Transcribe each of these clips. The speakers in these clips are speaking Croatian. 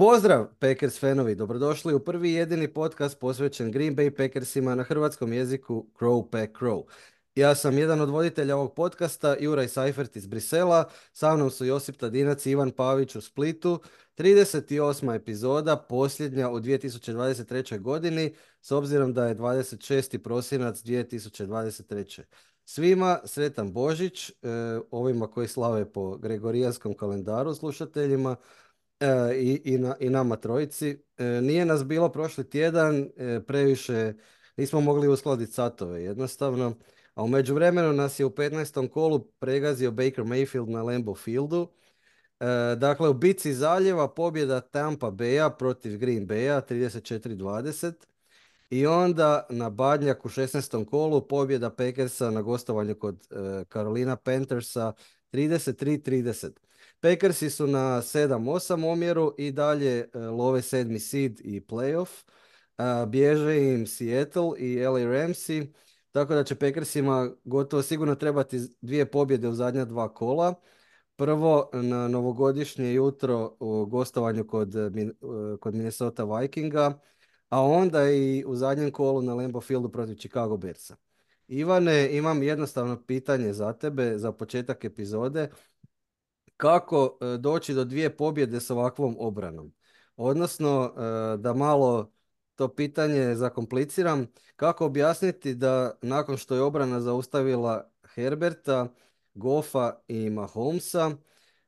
Pozdrav Packers fanovi, dobrodošli u prvi jedini podcast posvećen Green Bay Packersima na hrvatskom jeziku Crow Pack Crow. Ja sam jedan od voditelja ovog podcasta, Juraj Seifert iz Brisela, sa mnom su Josip Tadinac i Ivan Pavić u Splitu. 38. epizoda, posljednja u 2023. godini, s obzirom da je 26. prosinac 2023. Svima sretan Božić, e, ovima koji slave po Gregorijanskom kalendaru, slušateljima, E, i, i, na, i nama trojici. E, nije nas bilo prošli tjedan, e, previše nismo mogli uskladiti satove jednostavno, a u međuvremenu nas je u 15. kolu pregazio Baker Mayfield na Lambeau Fieldu. Dakle, u bici zaljeva pobjeda Tampa Baya protiv Green Baya 34-20 i onda na Badnjak u 16. kolu pobjeda Packersa na gostovanju kod Carolina Panthersa 33-30. Packersi su na 7-8 omjeru i dalje e, love sedmi seed i playoff. Bježe im Seattle i LA Ramsey, tako da će Packersima gotovo sigurno trebati dvije pobjede u zadnja dva kola. Prvo na novogodišnje jutro u gostovanju kod, e, kod Minnesota Vikinga, a onda i u zadnjem kolu na Lambeau Fieldu protiv Chicago Bearsa. Ivane, imam jednostavno pitanje za tebe za početak epizode kako e, doći do dvije pobjede s ovakvom obranom. Odnosno, e, da malo to pitanje zakompliciram, kako objasniti da nakon što je obrana zaustavila Herberta, Goffa i Mahomesa,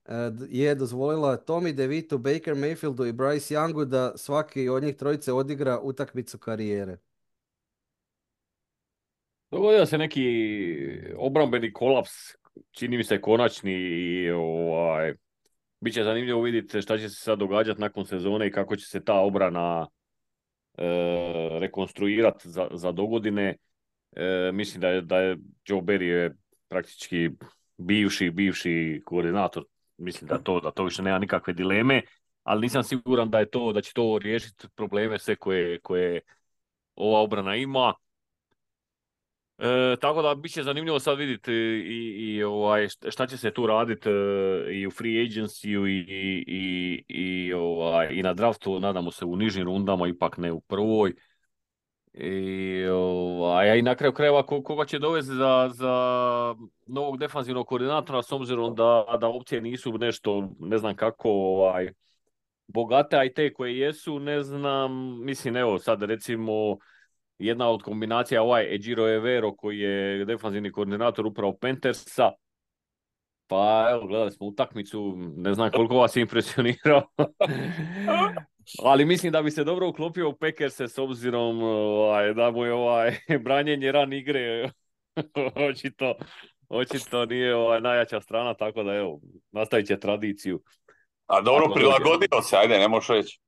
e, je dozvolila Tommy DeVito, Baker Mayfieldu i Bryce Youngu da svaki od njih trojice odigra utakmicu karijere. Dogodio se neki obrambeni kolaps čini mi se konačni i ovaj, bit će zanimljivo vidjeti šta će se sad događati nakon sezone i kako će se ta obrana e, rekonstruirati za, za dogodine. E, mislim da je, da je Joe Berry je praktički bivši, bivši koordinator. Mislim da to, da to više nema nikakve dileme, ali nisam siguran da je to, da će to riješiti probleme sve koje, koje ova obrana ima. E, tako da bit će zanimljivo sad vidjeti i, i ovaj, šta će se tu raditi e, i u free agency i, i, i, ovaj, i na draftu, nadamo se u nižim rundama, ipak ne u prvoj. I, ovaj, i na kraju krajeva koga će dovesti za, za novog defanzivnog koordinatora s obzirom da, da opcije nisu nešto, ne znam kako, ovaj, bogate, a i te koje jesu, ne znam, mislim, evo sad recimo jedna od kombinacija ovaj Ejiro Evero koji je defanzivni koordinator upravo Panthersa. Pa evo, gledali smo utakmicu, ne znam koliko vas je impresionirao. Ali mislim da bi se dobro uklopio u Packerse s obzirom ovaj, da mu je ovaj, branjenje ran igre očito, očito nije ovaj, najjača strana, tako da evo, nastavit će tradiciju. A dobro, prilagodio se, ajde, ne možeš reći.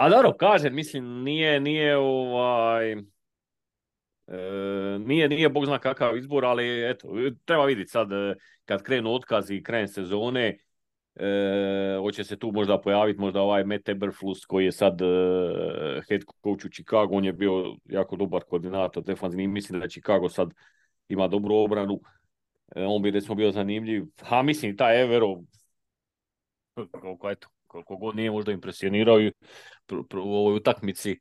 A dobro, kažem, mislim, nije, nije ovaj... E, nije, nije bog zna kakav izbor, ali eto, treba vidjeti sad e, kad krenu otkazi i krene sezone, e, hoće se tu možda pojaviti možda ovaj Matt Eberflus koji je sad e, head coach u Chicago, on je bio jako dobar koordinator defanzivni, mislim da Chicago sad ima dobru obranu, e, on bi recimo bio zanimljiv, a mislim taj Evero, koliko eto, koliko god nije možda impresionirao u ovoj utakmici.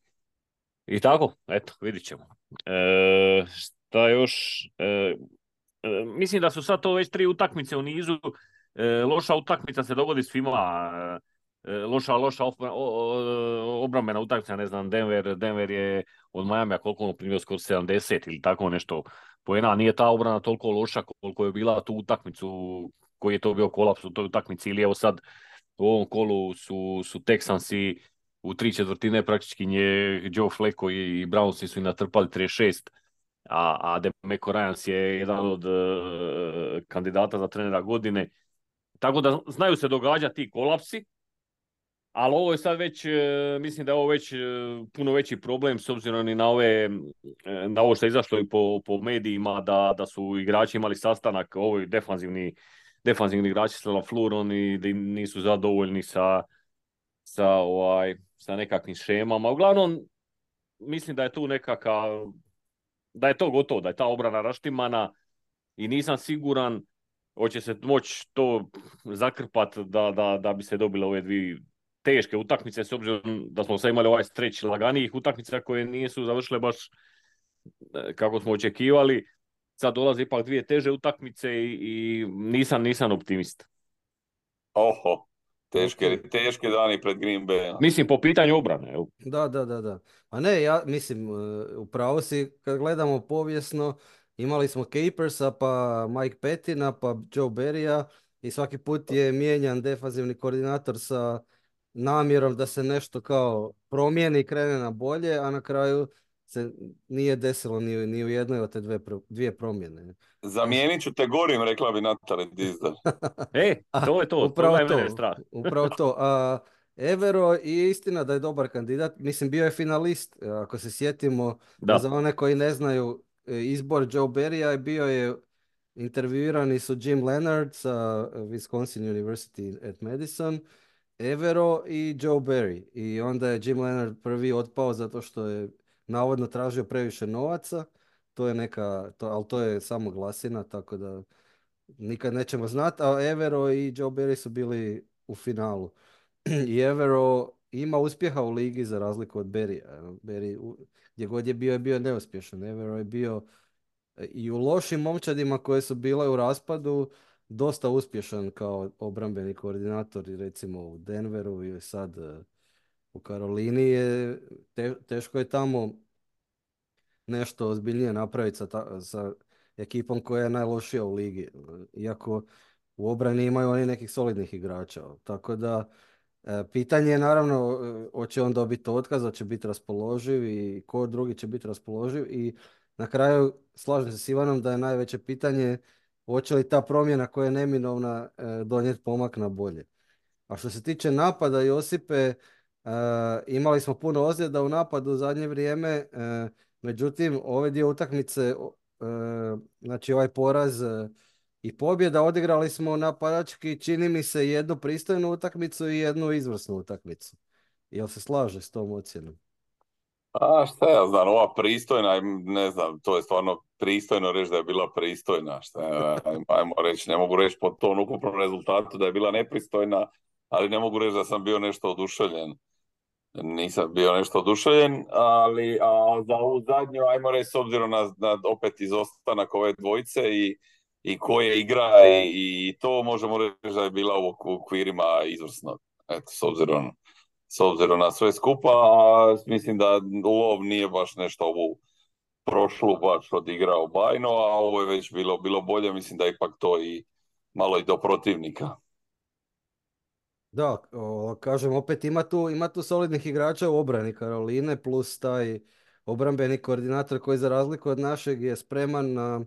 I tako, eto, vidit ćemo. E, šta još? E, e, mislim da su sad to već tri utakmice u nizu. E, loša utakmica se dogodi svima. E, loša, loša obrambena utakmica, ne znam, Denver, Denver je od Miami koliko ono primio skoro 70 ili tako nešto poena. Nije ta obrana toliko loša koliko je bila tu utakmicu koji je to bio kolaps u toj utakmici ili evo sad u ovom kolu su, su Texansi u tri četvrtine praktički je Joe Flacco i Brownsi su i natrpali 36, a, a Demeco Ryans je jedan od uh, kandidata za trenera godine. Tako da znaju se događati ti kolapsi, ali ovo je sad već, uh, mislim da je ovo već uh, puno veći problem s obzirom i na, ove, na ovo što je izašlo i po, po medijima da, da su igrači imali sastanak, ovoj defanzivni defanzivni igrači sa LaFleurom i da nisu zadovoljni sa, sa, ovaj, sa nekakvim šemama. Uglavnom, mislim da je tu nekakav, da je to gotovo, da je ta obrana raštimana i nisam siguran hoće se moći to zakrpat da, da, da bi se dobile ove dvije teške utakmice s obzirom da smo sad imali ovaj streć laganijih utakmica koje nisu završile baš e, kako smo očekivali. Sad dolaze ipak dvije teže utakmice i, i nisam, nisam optimist. Oho, teške, teške dani pred Green Bay. Mislim, po pitanju obrane. Da, da, da, da. A ne, ja mislim, e, upravo si, kad gledamo povijesno, imali smo Capersa, pa Mike Pettina, pa Joe Berrya i svaki put je mijenjan defazivni koordinator sa namjerom da se nešto kao promijeni i krene na bolje, a na kraju se nije desilo ni, ni u jednoj od te dve, dvije promjene. Zamijenit ću te gorim, rekla bi Natale Dizdar. E, to je to, Upravo to je to. strah. Upravo to. A, Evero je istina da je dobar kandidat. Mislim, bio je finalist. e, Ako se sjetimo, Da. za one koji ne znaju, e, izbor Joe Berrya je bio je intervjuirani su Jim Leonard sa Wisconsin University at Madison, Evero i Joe Berry. I onda je Jim Leonard prvi otpao zato što je navodno tražio previše novaca. To je neka, to, ali to je samo glasina, tako da nikad nećemo znati, a Evero i Joe Berry su bili u finalu. I Evero ima uspjeha u ligi za razliku od Berrya. Berry, gdje god je bio, je bio neuspješan. Evero je bio e, i u lošim momčadima koje su bile u raspadu dosta uspješan kao obrambeni koordinator recimo u Denveru i sad e, u Karolini je te- teško je tamo nešto ozbiljnije napraviti sa, ta- sa ekipom koja je najlošija u ligi. Iako u obrani imaju oni nekih solidnih igrača. Tako da e, pitanje je naravno e, hoće on dobiti otkaz, hoće biti raspoloživ i ko drugi će biti raspoloživ i na kraju slažem se s Ivanom da je najveće pitanje hoće li ta promjena koja je neminovna e, donijeti pomak na bolje. A što se tiče napada Josipe, imali smo puno ozljeda u napadu u zadnje vrijeme, e, međutim ove dio utakmice, o- e, znači ovaj poraz i pobjeda odigrali smo napadački, čini mi se, jednu pristojnu utakmicu i jednu izvrsnu utakmicu. Jel se slaže s tom ocjenom? A šta ja znam, ova pristojna, ne znam, to je stvarno pristojno reći da je bila pristojna, šta ja, ajmo, ajmo reći, ne mogu reći po tom ukupnom rezultatu da je bila nepristojna, ali ne mogu reći da sam bio nešto oduševljen. Nisam bio nešto oduševljen, ali a za ovu zadnju, ajmo reći, s obzirom na, na opet izostanak ove dvojice i, i koje igra i, i to možemo reći da je bila u ok- u okvirima izvrsno. Eto, s obzirom s obzirom na sve skupa, a mislim da lov nije baš nešto ovu prošlu baš odigrao bajno, a ovo je već bilo, bilo bolje, mislim da ipak to i malo i do protivnika. Da, o, kažem, opet ima tu, ima tu solidnih igrača u obrani Karoline, plus taj obrambeni koordinator koji za razliku od našeg je spreman na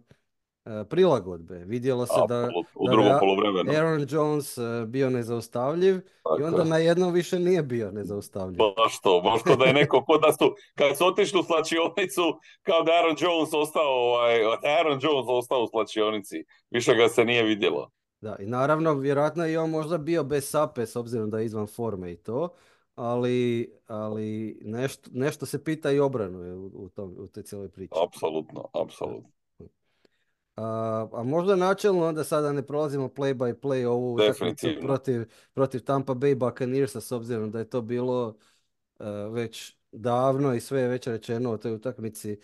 e, prilagodbe. Vidjelo se da, Apsolutno, u da poluvremenu. Aaron Jones e, bio nezaustavljiv i Tako onda je. na jednom više nije bio nezaustavljiv. Baš to, baš ko da je neko, ko da su, kad su otišli u slačionicu, kao da je Aaron Jones ostao, ovaj, Aaron Jones ostao u slačionici. Više ga se nije vidjelo. Da, i naravno, vjerojatno je i on možda bio bez sape s obzirom da je izvan forme i to, ali, ali nešto, nešto se pita i obranu je u, u, tom, u toj cijeloj priči. Apsolutno, apsolutno. A, a možda načelno onda sada ne prolazimo play by play ovu utakmicu protiv, protiv Tampa Bay Buccaneersa s obzirom da je to bilo e, već davno i sve je već rečeno o toj utakmici.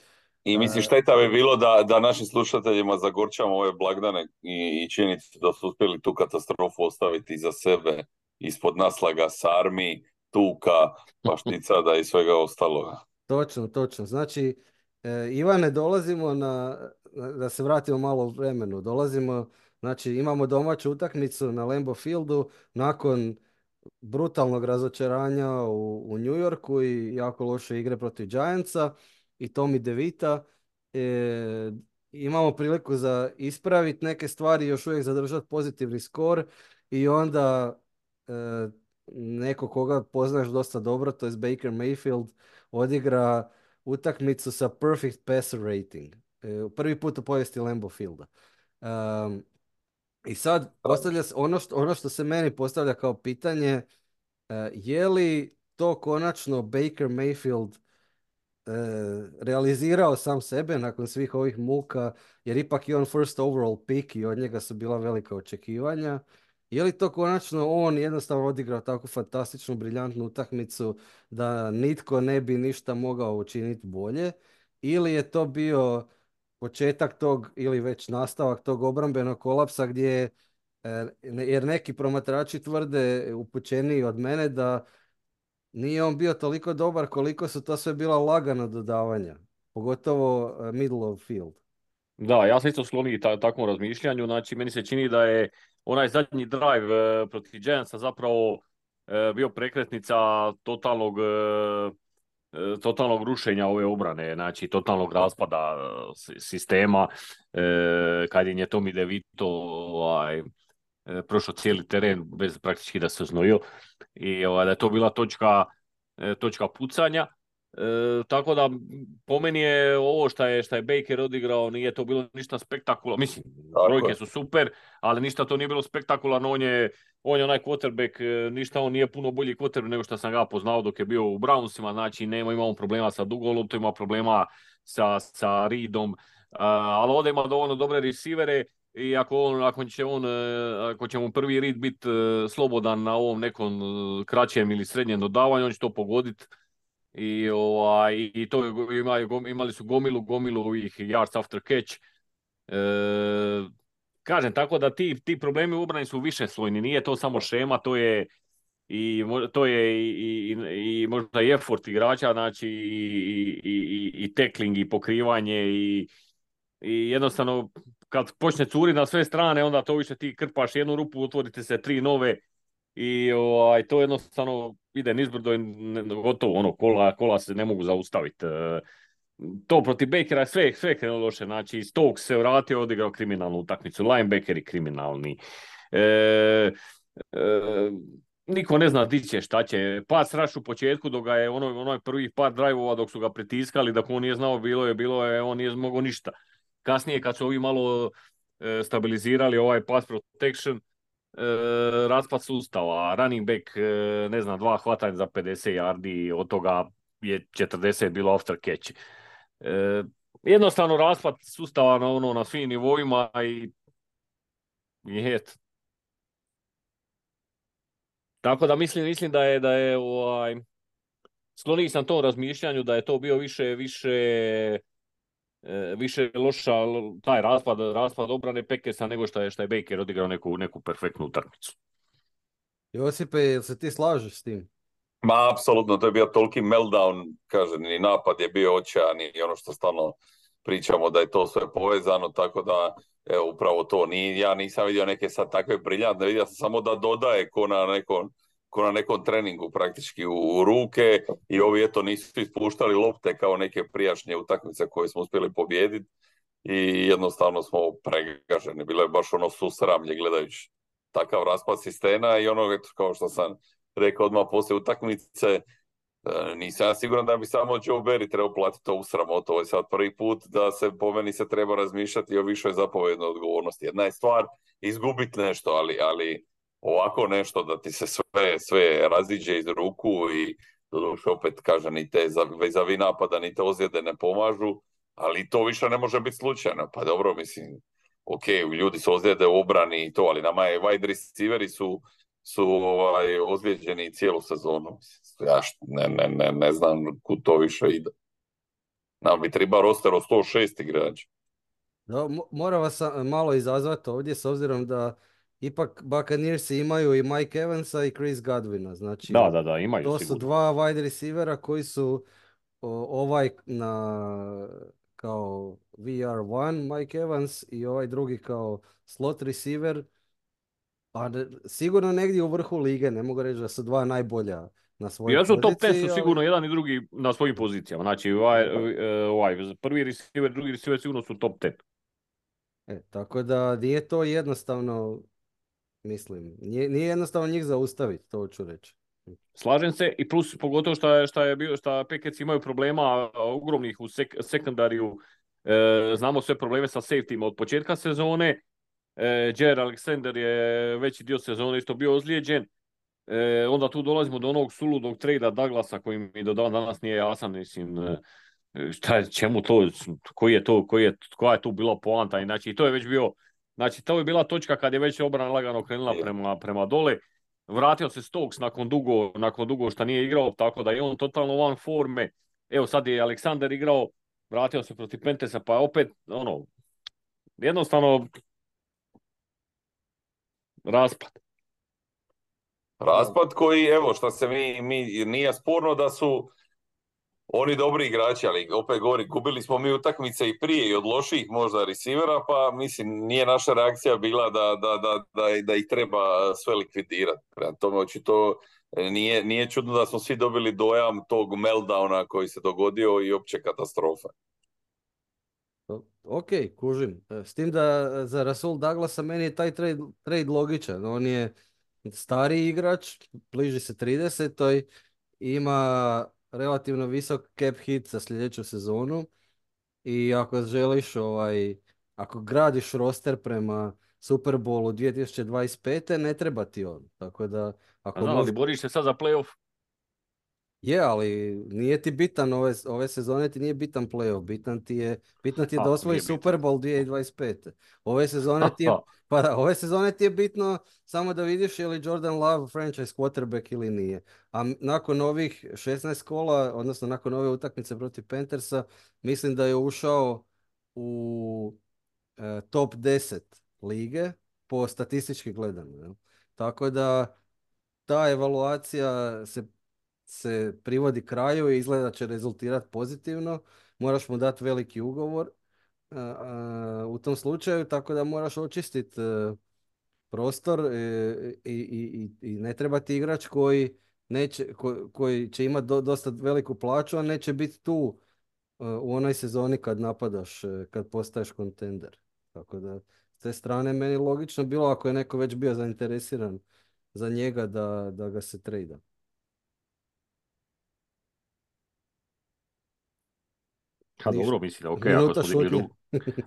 I mislim šteta bi bilo da, da našim slušateljima zagorčamo ove blagdane i, i činjenicu da su uspjeli tu katastrofu ostaviti iza sebe ispod naslaga sarmi, tuka, pašticada i svega ostaloga. Točno, točno. Znači, e, Ivane, dolazimo na, da se vratimo malo u vremenu, dolazimo, znači imamo domaću utakmicu na Lambeau Fieldu nakon brutalnog razočaranja u, u New Yorku i jako loše igre protiv Giantsa i Tommy DeVita. E, imamo priliku za ispraviti neke stvari, još uvijek zadržati pozitivni skor i onda e, neko koga poznaš dosta dobro, to je Baker Mayfield, odigra utakmicu sa perfect passer rating. E, prvi put u povijesti Lambeau Fielda. Um, I sad postavlja se ono što, ono što se meni postavlja kao pitanje, e, je li to konačno Baker Mayfield e, realizirao sam sebe nakon svih ovih muka, jer ipak je on first overall pick i od njega su bila velika očekivanja, Je li to konačno on jednostavno odigrao tako fantastičnu, briljantnu utakmicu da nitko ne bi ništa mogao učiniti bolje? Ili je to bio početak tog ili već nastavak tog obrambenog kolapsa gdje e, jer neki promatrači tvrde upućeniji od mene da nije on bio toliko dobar koliko su to sve bila lagana dodavanja, pogotovo e, middle of field. Da, ja sam isto skloni takvom razmišljanju, znači meni se čini da je onaj zadnji drive e, protiv Giantsa zapravo bio prekretnica totalnog totalnog rušenja ove obrane, znači totalnog raspada sistema, kad je Tomi DeVito ovaj, prošao cijeli teren bez praktički da se znojio i ovaj, da je to bila točka, točka pucanja. E, tako da po meni je ovo što je, šta je Baker odigrao nije to bilo ništa spektakularno. Mislim, brojke su super, ali ništa to nije bilo spektakularno. On je, on je onaj quarterback, e, ništa on nije puno bolji quarterback nego što sam ga poznao dok je bio u Brownsima. Znači, nema imamo problema sa dugom ima problema sa, sa Reedom, ali ovdje ima dovoljno dobre receivere i ako, on, ako, će on, e, ako će mu prvi read biti slobodan na ovom nekom kraćem ili srednjem dodavanju, on će to pogoditi i, ovaj, i to imali su gomilu, gomilu ovih yards after catch. E, kažem, tako da ti, ti problemi u obrani su više slojni, nije to samo šema, to je i to je i, i, i možda i effort igrača, znači i, i, i tackling i pokrivanje i, i jednostavno kad počne curi na sve strane, onda to više ti krpaš jednu rupu, otvorite se tri nove i ovaj, to jednostavno ide nizbrdo i gotovo, ono, kola, kola se ne mogu zaustaviti. E, to protiv Bakera sve, sve krenulo loše, znači Stokes se vratio, odigrao kriminalnu utakmicu, linebackeri kriminalni. E, e, niko ne zna di će, šta će. Pas raš u početku dok ga je ono, onoj prvih par drajvova dok su ga pritiskali, dok on nije znao bilo je, bilo je, on nije mogao ništa. Kasnije kad su ovi malo e, stabilizirali ovaj pass protection, e, raspad sustava, running back, e, ne znam, dva hvatanja za 50 yardi, od toga je 40 bilo after catch. E, jednostavno raspad sustava na, ono, na svim nivoima i je Tako da mislim, mislim da je, da je ovaj, skloniji sam tom razmišljanju da je to bio više, više više loša taj raspad, raspad obrane Pekesa nego što je, što je Baker odigrao neku, neku perfektnu utakmicu. Josipe, jel se ti slažeš s tim? Ma, apsolutno, to je bio toliki meltdown, kaže, ni napad je bio očajan i ono što stalno pričamo da je to sve povezano, tako da, evo, upravo to, ni, ja nisam vidio neke sad takve briljantne, vidio sam samo da dodaje ko na nekom ko na nekom treningu praktički u, ruke i ovi eto nisu ispuštali lopte kao neke prijašnje utakmice koje smo uspjeli pobijediti i jednostavno smo pregaženi. Bilo je baš ono susramlje gledajući takav raspad sistema i ono kao što sam rekao odmah poslije utakmice e, nisam ja siguran da bi samo Joe Berry trebao platiti ovu sramotu. Ovo je sad prvi put da se po meni se treba razmišljati o višoj zapovjednoj odgovornosti. Jedna je stvar izgubiti nešto, ali, ali ovako nešto da ti se sve, sve raziđe iz ruku i doduše opet kaže ni te vezavi napada ni te ozljede ne pomažu, ali to više ne može biti slučajno. Pa dobro, mislim, ok, ljudi su ozljede u obrani i to, ali nama je wide receiveri su, su ovaj, ozlijeđeni cijelu sezonu. Ja ne, ne, ne, ne znam kud to više ide. Nam bi treba roster od 106 igrača. Da, moram vas malo izazvati ovdje s obzirom da ipak Buccaneers imaju i Mike Evansa i Chris Godwina. Znači, da, da, da, imaju To su dva wide receivera koji su ovaj na kao VR1 Mike Evans i ovaj drugi kao slot receiver. A sigurno negdje u vrhu lige, ne mogu reći da su dva najbolja na svojoj poziciji. top 10 su sigurno jedan i drugi na svojim pozicijama. Znači ovaj, e, ovaj prvi receiver, drugi receiver sigurno su top 10. E, tako da nije to jednostavno Mislim, nije, nije jednostavno njih zaustaviti, to ću reći. Slažem se i plus pogotovo što što je bio, što Pekec imaju problema ogromnih u sek, sekundariju. E, znamo sve probleme sa safety od početka sezone. E, Jer Alexander je veći dio sezone isto bio ozlijeđen. E, onda tu dolazimo do onog suludog trejda Douglasa koji mi do danas nije jasan. Mislim, e, šta čemu to, koji je to, koji je, koja je tu bila poanta. Znači, to je već bio Znači, to je bila točka kad je već obrana lagano krenula prema, prema dole. Vratio se Stokes nakon dugo, nakon dugo što nije igrao, tako da je on totalno van forme. Evo sad je Aleksandar igrao, vratio se protiv Pentesa, pa opet, ono, jednostavno raspad. Raspad koji, evo, što se mi, mi, nije sporno da su oni dobri igrači, ali opet govori, gubili smo mi utakmice i prije i od loših možda receivera, pa mislim, nije naša reakcija bila da, da, da, da, da ih treba sve likvidirati. Prema tome, očito nije, nije čudno da smo svi dobili dojam tog meltdowna koji se dogodio i opće katastrofe. Ok, kužim. E, S tim da za Rasul Douglasa meni je taj trade, trade logičan. On je stariji igrač, bliži se 30. Ima relativno visok cap hit za sljedeću sezonu i ako želiš ovaj, ako gradiš roster prema Super Bowlu 2025. ne treba ti on. Tako da, ako A znam, ali boriš se sad za playoff. je, ali nije ti bitan ove, ove sezone ti nije bitan playoff, bitan ti je, bitno ti je da Kako osvoji bitan? Super Bowl 2025. Ove sezone ti je, pa da, ove sezone ti je bitno samo da vidiš je li Jordan Love franchise quarterback ili nije. A nakon ovih 16 kola, odnosno nakon ove utakmice protiv Panthersa, mislim da je ušao u e, top 10 lige po statistički gledano. Tako da ta evaluacija se se privodi kraju i izgleda da će rezultirati pozitivno. Moraš mu dati veliki ugovor u tom slučaju, tako da moraš očistiti prostor e, i, i, i, i ne treba ti igrač koji, neće, ko- koji će imati do- dosta veliku plaću, a neće biti tu e, u onoj sezoni kad napadaš, e, kad postaješ kontender. Tako da, s te strane meni logično bilo ako je neko već bio zainteresiran za njega da, da ga se trejda. Ha, dobro, mislim, ok, Minuta ako smo, digli ruku,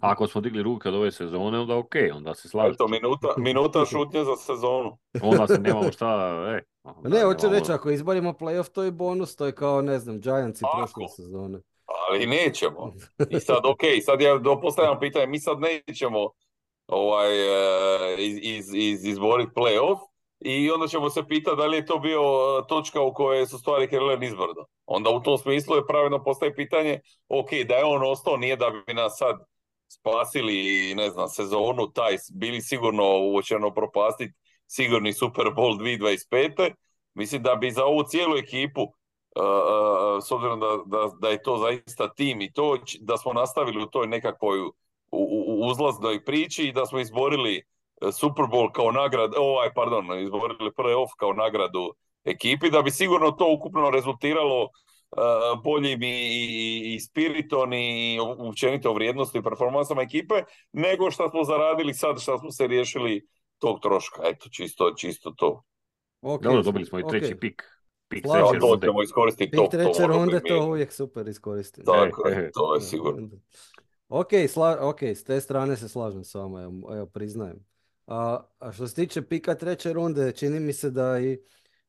ako smo digli ruke od ove sezone, onda ok, onda se slažem. Eto, minuta, minuta šutnje za sezonu. Onda se nemamo šta, e. Pa Ne, hoću nemamo- reći, ako izborimo playoff, to je bonus, to je kao, ne znam, Giantsi Ako. prošle sezone. Ali nećemo. I sad, ok, sad ja do- postavljam pitanje, mi sad nećemo ovaj, e, iz, iz, iz, izboriti playoff i onda ćemo se pitati da li je to bio e, točka u kojoj su stvari krenule nizbrdo. Onda u tom smislu je pravilno postaje pitanje, ok, da je on ostao, nije da bi nas sad spasili, ne znam, sezonu, taj, bili sigurno uočeno propastiti sigurni Super Bowl 2025. Mislim da bi za ovu cijelu ekipu Uh, uh, s obzirom da, da, da je to zaista tim i to, da smo nastavili u toj nekakvoj uzlaznoj priči i da smo izborili Super Bowl kao nagradu, ovaj, pardon, izborili playoff kao nagradu ekipi, da bi sigurno to ukupno rezultiralo uh, boljim i, i, i spiritom i općenito vrijednosti i performansama ekipe, nego što smo zaradili sad, što smo se riješili tog troška. Eto, čisto, čisto to. Ok, Dobro, dobili smo i treći pik. Pik Slažem treće to ćemo iskoristiti. Pik to, treće runde, to uvijek super iskoristiti. Tako E, je, e. to je sigurno. Ok, sla, ok, s te strane se slažem s vama, evo, evo priznajem. A, a što se tiče pika treće runde, čini mi se da i,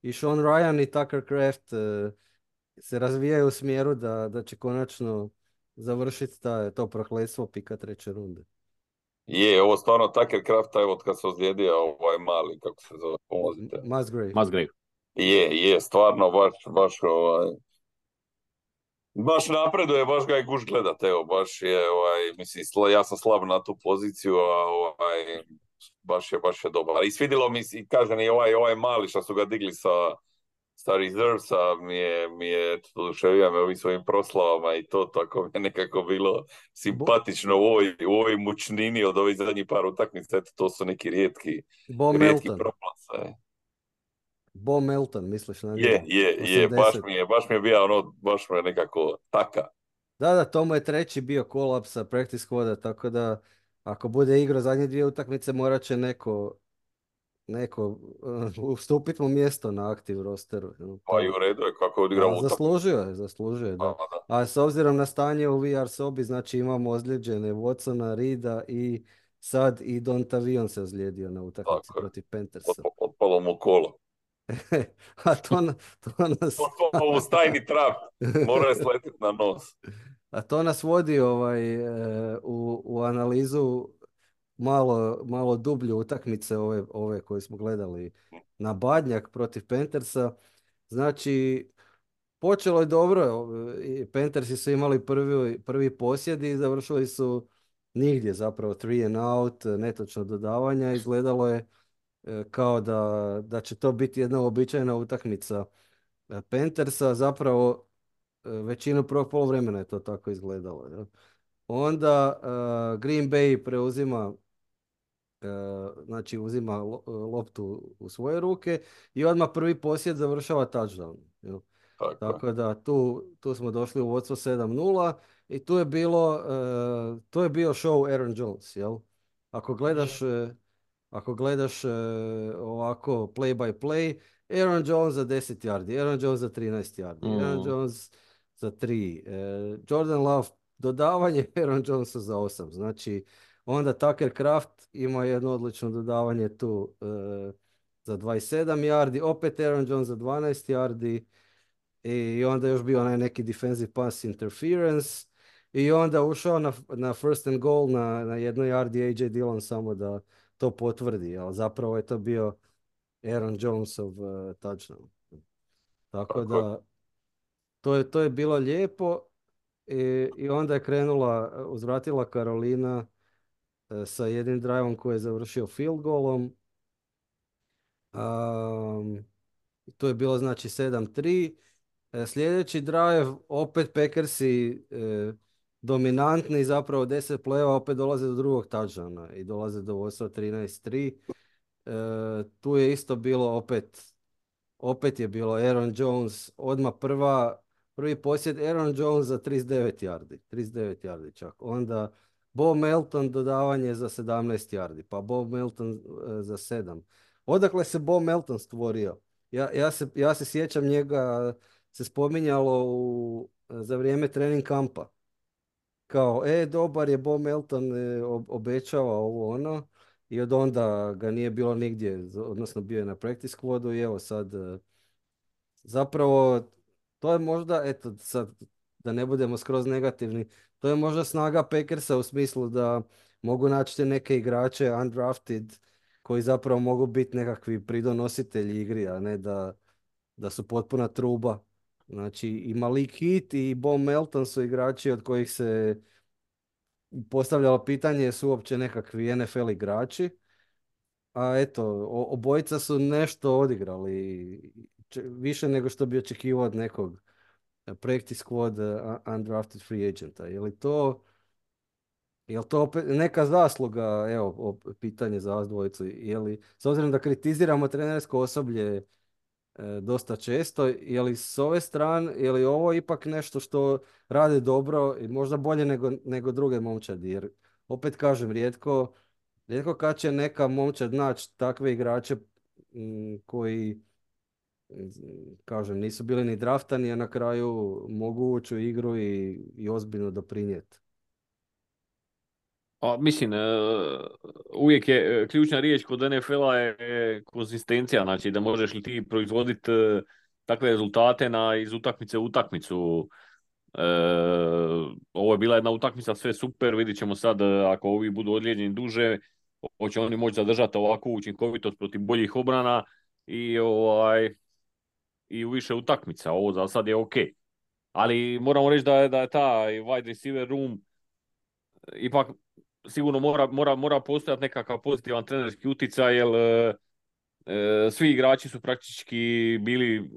i Sean Ryan i Tucker Kraft e, se razvijaju u smjeru da, da će konačno završiti ta, to prokletstvo pika treće runde. Je, ovo stvarno Tucker Kraft, evo od kad se ozlijedio ovaj mali, kako se zove, pomozite. Musgrave. Musgrave. Je, je, stvarno baš, baš ovaj, baš napreduje, baš ga je guš gledat, evo, baš je, ovaj, mislim, sla- ja sam slab na tu poziciju, a ovaj, baš je, baš je dobar. I svidilo mi se, i kažem, i ovaj, ovaj mali što su ga digli sa, sa reservesa mi je, mi je oduševio me ovim svojim proslavama i to tako mi je nekako bilo simpatično u ovoj, u ovoj mučnini od ovih zadnjih par utakmica, eto, to su neki rijetki, Bo rijetki Melton. proplas. e. Bo Melton, misliš na njega? Je, je, je, baš 80. mi je, baš mi je bio ono, baš mi je nekako taka. Da, da, to mu je treći bio kolaps sa practice squada, tako da ako bude igrao zadnje dvije utakmice morat će neko neko uh, ustupiti mu mjesto na aktiv rosteru. Pa i u redu je kako je A, odigrao zaslužio je, zaslužio je, da. Da, da. A s obzirom na stanje u VR sobi, znači imamo ozlijeđene Watsona, Rida i sad i Dontavion se ozlijedio na utakmici Tako protiv Panthersa. Otpa- Otpalo mu kolo. A to, na- to nas, Otpalo mu stajni trap. Mora je sletiti na nos. a to nas vodi ovaj, e, u, u analizu malo, malo dublje utakmice ove, ove koje smo gledali na Badnjak protiv Panthersa. Znači, počelo je dobro, i Panthersi su imali prvi, prvi posjed i završili su nigdje zapravo three and out, netočno dodavanja, izgledalo je e, kao da, da će to biti jedna običajna utakmica e, Panthersa, zapravo e, većinu prvog polovremena je to tako izgledalo. Onda Green Bay preuzima znači uzima loptu u svoje ruke i odmah prvi posjed završava touchdown. Tako, da tu, tu smo došli u vodstvo 7-0 i tu je bilo, uh, tu je bio show Aaron Jones, jel? Ako gledaš, uh, ako gledaš uh, ovako play by play, Aaron Jones za 10 yardi, Aaron Jones za 13 yardi, mm. Aaron Jones za 3, Jordan Love dodavanje Aaron Jonesa za 8. Znači, onda Tucker Kraft ima jedno odlično dodavanje tu za 27 yardi, opet Aaron Jones za 12 yardi, i onda još bio onaj neki defensive pass interference i onda ušao na, na first and goal na, na jednoj yardi AJ Dillon samo da to potvrdi, ali zapravo je to bio Aaron Jonesov uh, touchdown. Tako da to je, to je bilo lijepo i, i onda je krenula, uzvratila Karolina uh, sa jednim driveom koji je završio field goalom. Um, to je bilo znači 7-3 E, sljedeći drive, opet Packersi e, dominantni, zapravo 10 pleva, opet dolaze do drugog touchdowna i dolaze do vodstva 13-3. E, tu je isto bilo opet, opet je bilo Aaron Jones, odmah prva, prvi posjed Aaron Jones za 39 yardi, 39 yardi čak. Onda Bo Melton dodavanje za 17 yardi, pa Bo Melton za 7. Odakle se Bo Melton stvorio? Ja, ja, se, ja se sjećam njega se spominjalo u, za vrijeme trening kampa. Kao, e, dobar je Bo Melton e, obećava ovo ono i od onda ga nije bilo nigdje, odnosno bio je na practice squadu i evo sad e, zapravo to je možda, eto sad da ne budemo skroz negativni, to je možda snaga Packersa u smislu da mogu naći neke igrače undrafted koji zapravo mogu biti nekakvi pridonositelji igri, a ne da, da su potpuna truba. Znači i Malik Hit i Bo Melton su igrači od kojih se postavljalo pitanje su uopće nekakvi NFL igrači. A eto, obojica su nešto odigrali. Više nego što bi očekivao od nekog practice squad undrafted free agenta. Je li to je li to opet neka zasluga, evo, pitanje za vas dvojicu, je li, s obzirom da kritiziramo trenersko osoblje E, dosta često. Je li s ove strane, je li ovo ipak nešto što radi dobro i možda bolje nego, nego druge momčadi? Jer opet kažem, rijetko, rijetko kad će neka momčad naći takve igrače koji kažem, nisu bili ni draftani, a na kraju mogu ući u igru i, i ozbiljno doprinijeti. A, mislim, e, uvijek je e, ključna riječ kod NFL-a je konzistencija, znači da možeš li ti proizvoditi e, takve rezultate na, iz utakmice u utakmicu. ovo je bila jedna utakmica, sve super, vidit ćemo sad ako ovi budu odlijeđeni duže, hoće oni moći zadržati ovakvu učinkovitost protiv boljih obrana i ovaj i u više utakmica. Ovo za sad je ok. Ali moramo reći da je, da je ta wide receiver room ipak sigurno mora, mora, mora postojati nekakav pozitivan trenerski utjecaj, jer e, e, svi igrači su praktički bili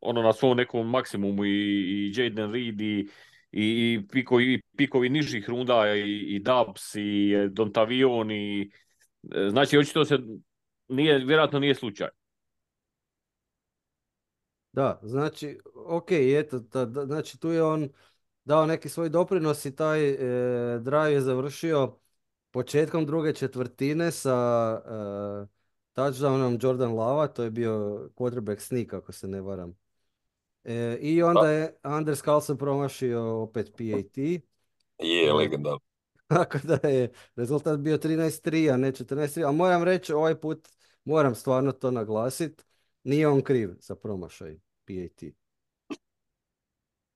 ono na svom nekom maksimumu i, i Jaden Reed i, i, pikovi, pikovi nižih runda i, i Dubs i Dontavion i e, znači očito se nije, vjerojatno nije slučaj. Da, znači, ok, eto, da, znači tu je on dao neki svoj doprinos i taj e, drive je završio početkom druge četvrtine sa e, touchdownom Jordan Lava, to je bio quarterback sneak ako se ne varam. E, I onda je Anders Carlson promašio opet PAT. Je, legendar. Tako da je rezultat bio 13-3, a ne 14-3. A moram reći, ovaj put moram stvarno to naglasiti, nije on kriv za promašaj PAT.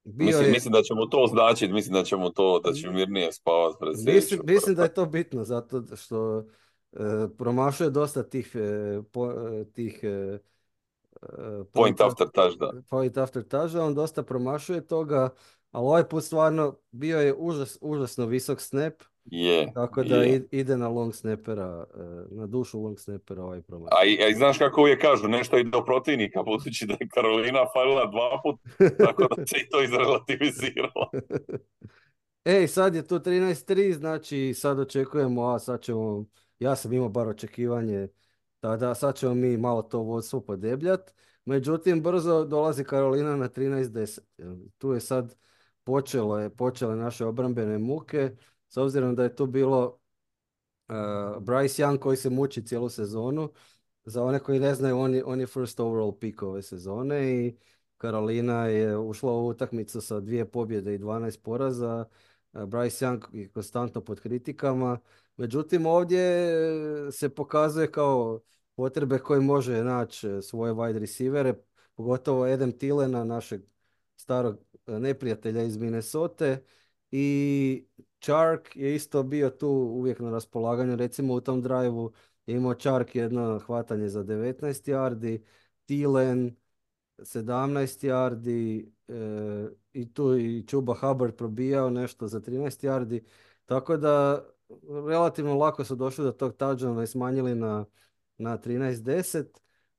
Bio Mislim, je, mislim da će mu to značiti, mislim da će mu to, da će mirnije spavati pred mislim, mislim da je to bitno, zato što e, promašuje dosta tih, e, po- e, tih e, e, Point after touchdown. point after touchdown, dosta promašuje toga, ali ovaj put stvarno bio je užas, užasno visok snap, Je, tako da i- ide na long snapera, e, na dušu long snapera ovaj promaš. A i, a i znaš kako uvijek kažu, nešto i do protivnika, budući da je Karolina falila dva put, tako da se i to izrelativiziralo. Ej, sad je tu 13-3, znači sad očekujemo, a sad ćemo, ja sam imao bar očekivanje, tada sad ćemo mi malo to vodstvo podebljat. Međutim, brzo dolazi Karolina na 13-10. jel. Tu je sad počelo je, počele naše obrambene muke, s obzirom da je tu bilo uh, Bryce Young koji se muči cijelu sezonu. Za one koji ne znaju, on je, on je first overall pick ove sezone i Karolina je ušla u utakmicu sa dvije pobjede i 12 poraza. E, Bryce Young je konstantno pod kritikama. Međutim, ovdje se pokazuje kao potrebe koje može naći e, svoje wide receivere, pogotovo Adam Tillena, našeg starog e, neprijatelja iz Minnesota. I Chark je isto bio tu uvijek na raspolaganju. Recimo u tom drive je imao Chark jedno hvatanje za 19 yardi, Thielen 17 yardi e, i tu i Chuba Hubbard probijao nešto za 13 yardi. Tako da relativno lako su došli do tog touchdowna i smanjili na, na 13-10.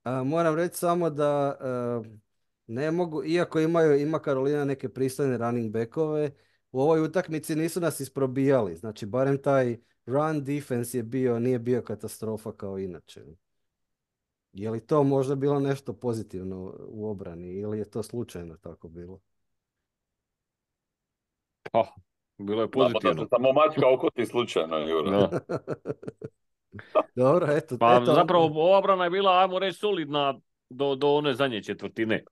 A, moram reći samo da e, ne mogu, iako imaju, ima Karolina neke pristojne running backove, u ovoj utakmici nisu nas isprobijali. Znači, barem taj run defense je bio, nije bio katastrofa kao inače. Je li to možda bilo nešto pozitivno u obrani ili je to slučajno tako bilo? Pa, bilo je Da, pa da pozitivno. samo mačka okoti slučajno, Jura. Dobro, eto. Pa eto, zapravo ova obrana je bila, ajmo reći, solidna do, do one zadnje četvrtine.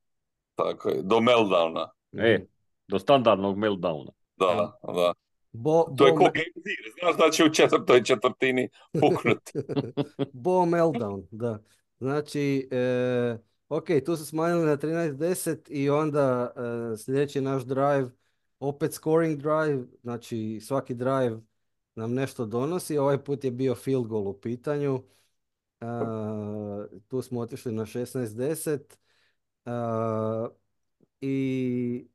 Tako je, do meltdowna. E, do standardnog meltdowna. Da, da. Bo, To je ko Game znaš da će u četvrtoj četvrtini puknuti. bo meltdown, da. Znači, e, ok, tu su smanjili na 13-10 i onda e, sljedeći naš drive, opet scoring drive, znači svaki drive nam nešto donosi. Ovaj put je bio field goal u pitanju. E, tu smo otišli na 16-10. E, i,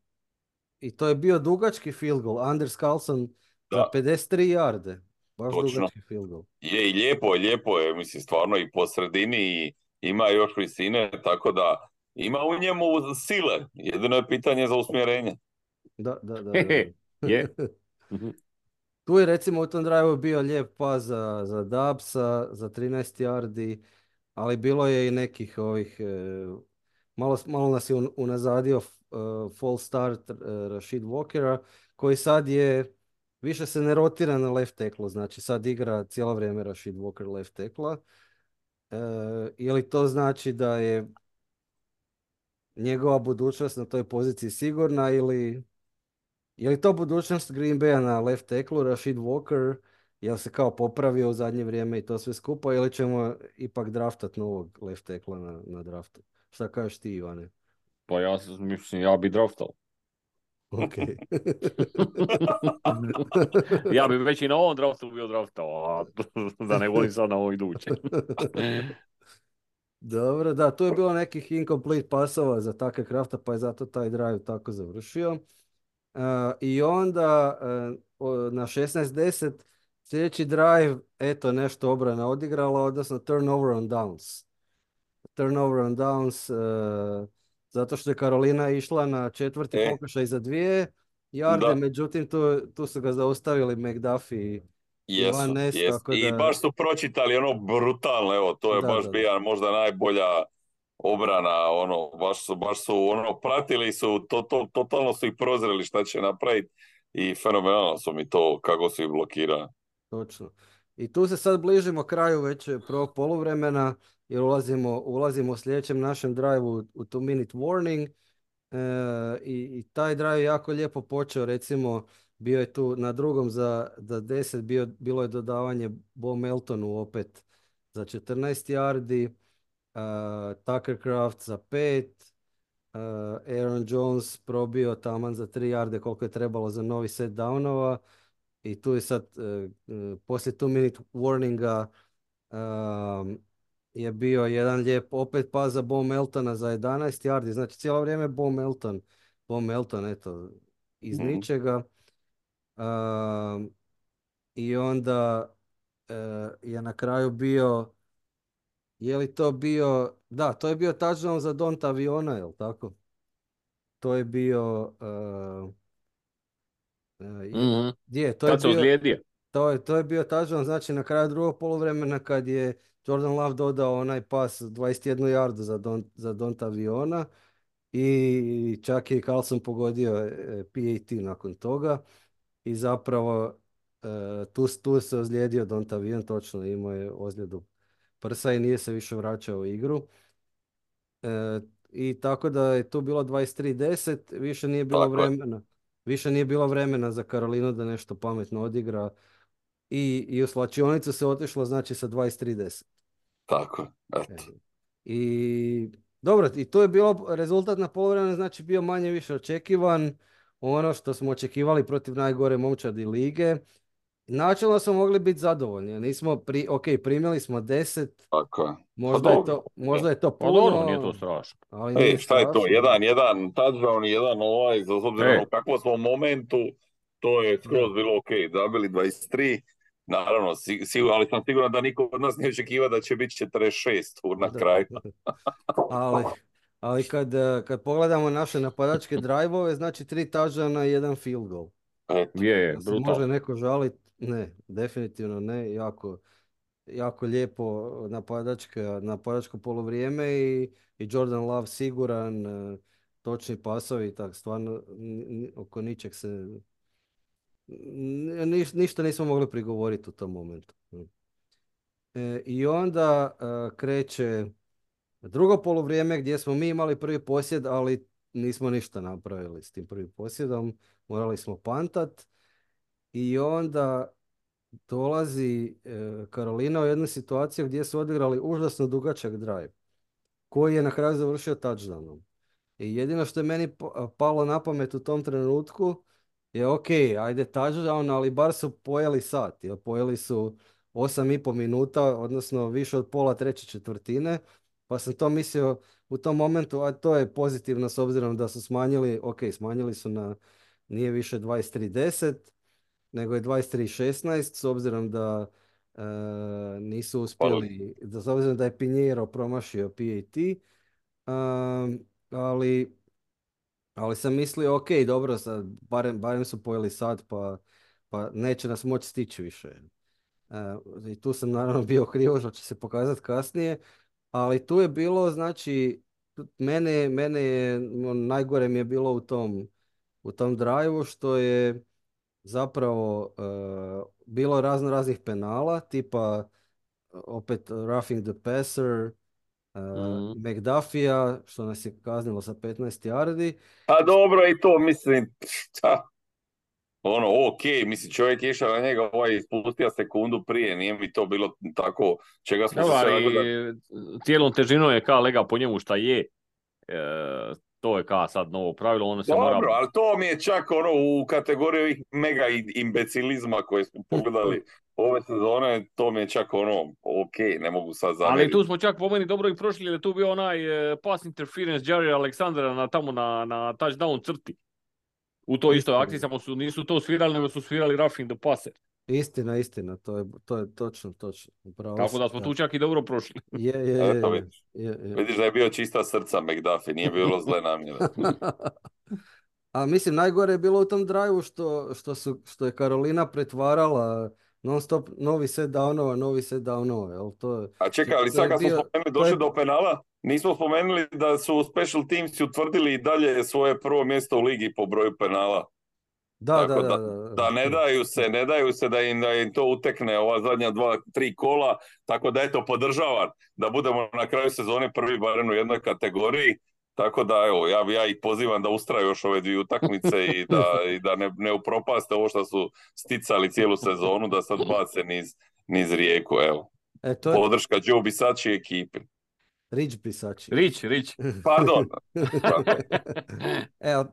I to je bio dugački field goal. Anders Carlson za Da. 53 yarde. Baš Točno. dugački field goal. Je i lijepo je, lijepo je, mislim, stvarno i po sredini i ima još visine, tako da ima u njemu sile. Jedino je pitanje za usmjerenje. Da, da, da. da. Je. Tu je recimo u tom drive bio lijep pas za, za Dubsa, za 13 yardi, ali bilo je i nekih ovih, e, malo, malo nas je un- unazadio e, false start e, Rashid Walkera, koji sad je, više se ne rotira na left tackle, znači sad igra cijelo vrijeme Rashid Walker left tackle. E, je li to znači da je njegova budućnost na toj poziciji sigurna ili je li to budućnost Green Baya na left tackle, Rashid Walker, jel se kao popravio u zadnje vrijeme i to sve skupa ili ćemo ipak draftat novog left tackle na, na draftu? Šta kažeš ti Ivane? Pa ja mislim, ja bi draftao. Ok. ja bi već i na ovom draftu bio draftao, a da ne govorim sad na ovo iduće. Dobro, da, tu je bilo nekih incomplete pasova za takve krafta, pa je zato taj drive tako završio. Uh, I onda uh, na 16-10 sljedeći drive, eto nešto obrana odigrala, odnosno turnover on downs. Turnover on downs, uh, zato što je Karolina išla na četvrti E. pokušaj za dvije jarde, Da. međutim tu, tu su ga zaustavili McDuffie i Jesu, jesu. tako I da- baš su pročitali ono brutalno, evo, to je Da, baš da, da. bila možda najbolja obrana, ono, baš su, baš su, ono, pratili su, to, to, totalno su ih prozreli šta će napraviti i fenomenalno su mi to, kako su ih blokirali. Točno. I tu se sad bližimo kraju već prvog poluvremena jer ulazimo, ulazimo u sljedećem našem drive-u u two minute warning e, i, i taj drive je jako lijepo počeo recimo bio je tu na drugom za, za 10 bio, bilo je dodavanje Bo Meltonu opet za 14 yardi, uh, Tucker Craft za 5, Aaron Jones probio taman za tri yarde koliko je trebalo za novi set downova i tu je sad poslije two minute warninga je bio jedan lijep opet pas za Bo Meltona za 11 yardi, znači cijelo vrijeme Bo Melton, Bo Melton eto iz Mhm. ničega. I onda e, je na kraju bio, je li to bio, da, to je bio touchdown za Donta Aviona, jel tako? To je bio, e, e, je- je, to je bio, to je, to je bio touchdown, znači na kraju drugog poluvremena kad je Jordan Love dodao onaj pas 21 yardu za, Don, za Donta Aviona i čak je i Carlson pogodio e, PAT nakon toga i zapravo e, tu, tu se ozlijedio Donta Avion, točno imao je ozljedu prsa i nije se više vraćao u igru. E, I tako da je tu bilo 23-10, više nije bilo Tako vremena. Više nije bilo vremena za Karolinu da nešto pametno odigra. I, i u slačionicu se otišlo znači sa 23-10. Tako je, eto. E, I dobro, i to je bilo rezultat na poluvremenu, znači bio manje više očekivan. Ono što smo očekivali protiv najgore momčadi lige. Načelno smo mogli biti zadovoljni. Nismo pri, ok, primili smo 10, Tako je. možda, je to, možda je to Pa puno, dobro, nije to strašno. ali nije E, šta je to? strašno. Jedan, jedan touchdown i jedan ovaj, za s obzirom E. na kakvom smo momentu, to je skroz bilo ok. Zabili 23, naravno, si, ali sam siguran da niko od nas ne očekiva da će biti 46 tu na kraju. ali, ali kad, kad pogledamo naše napadačke drajvove, znači tri touchdowna i jedan field goal. Eto. Je, je, Da se može neko žaliti? Ne, definitivno ne. Jako, jako lijepo napadačka, napadačko poluvrijeme i, i Jordan Love siguran, eh, točni pasovi i tak, stvarno oko ničeg se niš- ništa nismo mogli prigovoriti u tom momentu. E, I onda eh, kreće drugo poluvrijeme gdje smo mi imali prvi posjed, ali nismo ništa napravili s tim prvim posjedom. Morali smo pantat. I onda dolazi e, Karolina u jednu situaciju gdje su odigrali užasno dugačak drive, koji je na kraju završio touchdownom. I jedino što je meni pa- palo na pamet u tom trenutku je ok, ajde touchdown, ali bar su pojeli sat, jer pojeli su 8,5 minuta, odnosno više od pola treće četvrtine, pa sam to mislio u tom momentu, a to je pozitivno s obzirom da su smanjili, ok, smanjili su na, nije više 23-10, nego je 23-16, s obzirom da e, nisu uspjeli, da s obzirom da je Pinheiro promašio PAT, um, ali, ali sam mislio, ok, dobro, sad, barem, barem su pojeli sad, pa, pa neće nas moći stići više. E, I tu sam naravno bio krivo, što će se pokazati kasnije, ali tu je bilo, znači, mene, mene je, ono, najgore mi je bilo u tom, u tom drive što je zapravo e, bilo razno raznih penala, tipa opet roughing the passer, uh. McDuffie-a, što nas je kaznilo sa 15 yardi. A dobro i to mislim, šta? Ono, ok, mislim čovjek je išao na njega, ovaj ispustio sekundu prije, nije mi to bilo tako, čega smo Evo, se nagledali. cijelom težinom je ka lega po njemu šta je. E, to je ka sad novo pravilo, ono se Dobro, mora... ali to mi je čak ono u kategoriji ovih mega imbecilizma koje smo pogledali ove sezone, to mi je čak ono, ok, ne mogu sad Ali zamjeriti. tu smo čak po meni dobro i prošli, jer je tu bio onaj e, pass interference Jerry Aleksandra na, tamo na, na touchdown crti. U toj istoj akciji, samo su, nisu to svirali, nego su svirali roughing the passer. Istina, istina, to je, to je točno, točno. Upravo Tako da smo tu čak i dobro prošli. Je, je, je, je, vidiš. je, je. Vidiš da je bio čista srca McDuffie, nije bilo zle namjere. A mislim, najgore je bilo u tom drive što, što, su, što je Karolina pretvarala non stop novi set downova, novi set downova, jel? To, A čekaj, ali sad kad smo spomenuli, to je- došli do penala, nismo spomenuli da su special teams utvrdili i dalje svoje prvo mjesto u ligi po broju penala. da, da, Tako da, da- da, Da ne daju se, ne daju se da im, da im to utekne ova zadnja dva, tri kola, tako da eto podržavam da budemo na kraju sezone prvi barem u jednoj kategoriji. Tako da evo, ja, ja ih pozivam da ustraju još ove dvije utakmice i da, i da ne, ne upropaste ovo što su sticali cijelu sezonu, da sad bace niz, niz rijeku, evo. E, to je, Podrška Joe Bisači ekipi. Ridge pisači. Rić, rić. Pardon. Evo,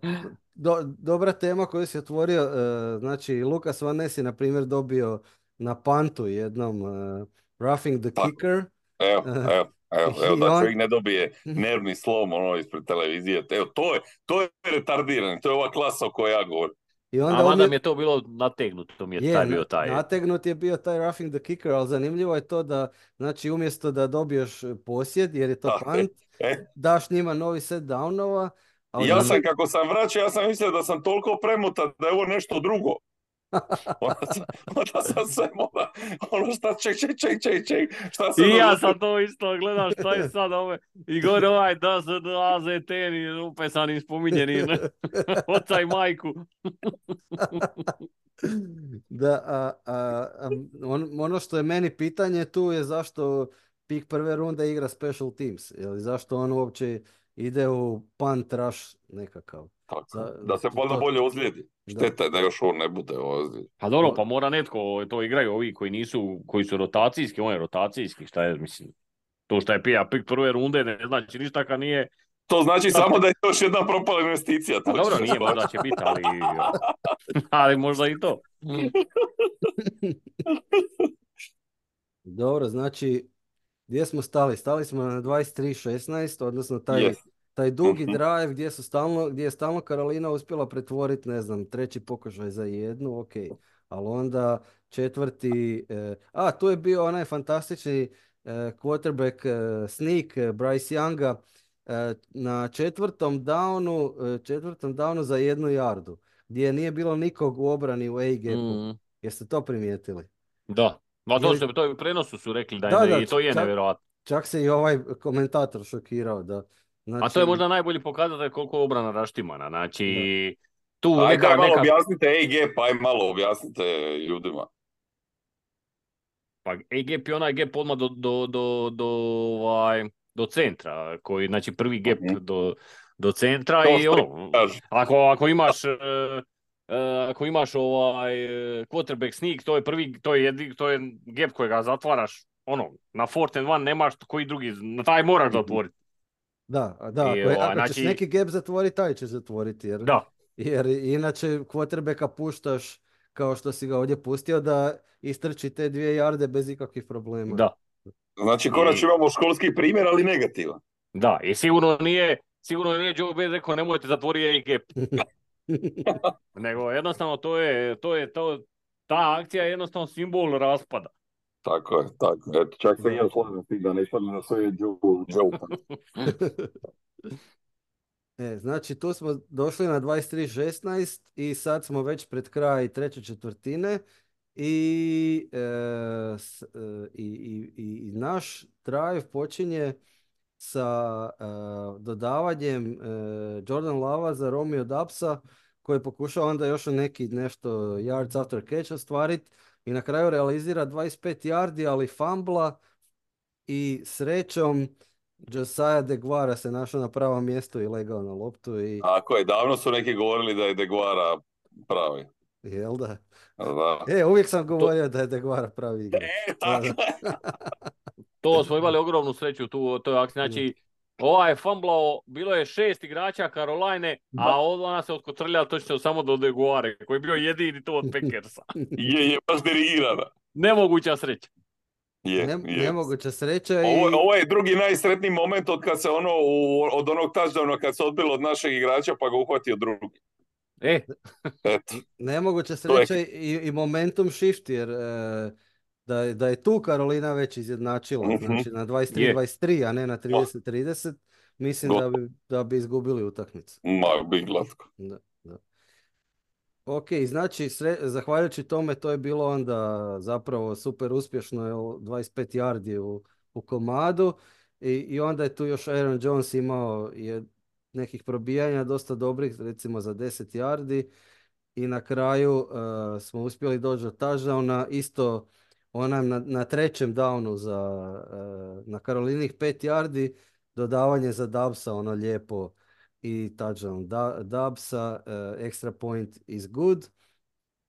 do- dobra tema koju si otvorio, e, znači Lukas Van Ness je na primjer dobio na pantu jednom e, roughing the Tako. kicker. Evo, evo, evo, da on- čovjek ne dobije nervni slom ono ispred televizije. Evo, to je, to je retardiranje, to je ova klasa o kojoj ja govorim. I onda A mada mi je to bilo nategnuto, mi je, Je, taj bio taj. nategnut je bio taj roughing the kicker, ali zanimljivo je to da, znači umjesto da dobiješ posjed, jer je to je. punt, E, daš njima novi set downova, ja sam, kako sam vraćao, ja sam mislio da sam toliko premutan da je ovo nešto drugo. Onda sam, onda sam se mora, ono šta, ček, ček, ček, ček, ček, šta se I ja sam to isto gledam šta je sad ove. I gore ovaj da se AZT ni upesanim spominjenim oca i majku. Da, a, a, a, on- ono što je meni pitanje tu je zašto pik prve runde igra special teams, ili zašto on uopće ide u punt rush nekakav. Tako, Za- da se onda bolje ozlijedi. Šteta je da još on ne bude ozlijeđen. Pa dobro, pa mora netko, to igraju ovi koji nisu, koji su rotacijski, on je rotacijski, šta je, mislim. To što je pija pik prve runde ne znači ništa kad nije, To znači samo da je još jedna propala investicija. pa to dobro, nije, možda će biti, ali, ali možda i to. Dobro, znači, gdje smo stali? Stali smo na 23-16, odnosno taj, Yes. Taj dugi Mhm. drive gdje, su stalno, gdje je stalno Karolina uspjela pretvoriti, ne znam, treći pokušaj za jednu, ok. Ali onda četvrti, eh, a tu je bio onaj fantastični eh, quarterback eh, sneak eh, Bryce Younga eh, na četvrtom downu, eh, četvrtom downu za jednu jardu, gdje nije bilo nikog u obrani u A-gapu. Mm, Jeste to primijetili? da. Ma to to u prenosu su rekli da je, Da, da, da, i to je čak- nevjerojatno. Čak se i ovaj komentator šokirao da... A Znači, to je možda najbolji pokazatelj koliko je obrana raštimana. Znači, tu Ajde, neka, daj malo neka, objasnite AGP, aj malo objasnite ljudima. pa A-gap je onaj gap odmah do, do, do, do, ovaj, do centra, koji, znači prvi gap Mhm. do, do centra To i ono, ako, ako imaš, e, e, ako imaš ovaj e, quarterback sneak, to je prvi, to je, jedi, to je gap kojega zatvaraš, ono, na fourth and one nemaš koji drugi, na taj moraš zatvoriti. Da, da, I, ako, je- ako ćeš znači- neki gap zatvoriti, taj će zatvoriti, jer, Da, jer inače quarterbacka puštaš kao što si ga ovdje pustio da istrči te dvije jarde bez ikakvih problema. da. znači konačno imamo školski primjer, ali negativan. Da, i sigurno nije, sigurno nije Joe Burrow rekao nemojte zatvoriti gap, nego jednostavno to je, to je to, ta akcija je jednostavno simbol raspada. Tako je, tako je. Eto, čak se i ja slažem s tim da ne ispadne na. E, znači tu smo došli na 23-16 i sad smo već pred kraj treće četvrtine i, e, s- e, i, i, i- naš drive počinje sa e, dodavanjem e, Jordan Lava za Romeo Dapsa koji pokušava onda još neki nešto yards after catch ostvariti i na kraju realizira 25 yardi ali fambla i srećom Josiah DeGuara se našao na pravom mjestu i legao na loptu i Tako je, davno su neki govorili da je Deguara pravi. jel da? Da. E, uvijek sam govorio da je DeGuara pravi igrač. E, je. To smo imali ogromnu sreću tu u toj akciji. Znači, ovaj je fumblao, bilo je šest igrača Caroline, a ona se otkotrljala točno samo do Deguare, koji je bio jedini to od Packersa. Je, je baš dirigirana. Nemoguća sreća. Je, Ne, je. nemoguća sreća i... Ovo, ovo je drugi najsretniji moment od kad se ono, u, od onog touchdowna kad se odbilo od našeg igrača pa ga uhvatio drugi. E, Eto, Nemoguća je- sreća i, i momentum shift, jer e, da, je- da je tu Karolina već izjednačila, Mhm. znači na Je. 23-23, a ne na 30-30, mislim da bi, da bi izgubili utakmicu. ma, bi glatko. Da, da. Ok, znači, sre- zahvaljujući tome to je bilo onda zapravo super uspješno, jel, 25 yardi u, u komadu i, i onda je tu još Aaron Jones imao je nekih probijanja dosta dobrih, recimo za 10 yardi i na kraju eh, smo uspjeli doći do touchdowna, isto onaj na, na trećem downu za, eh, na Karolinih 5 yardi, dodavanje za Dubsa, ono lijepo i touchdown da, Dubsa, eh, extra point is good.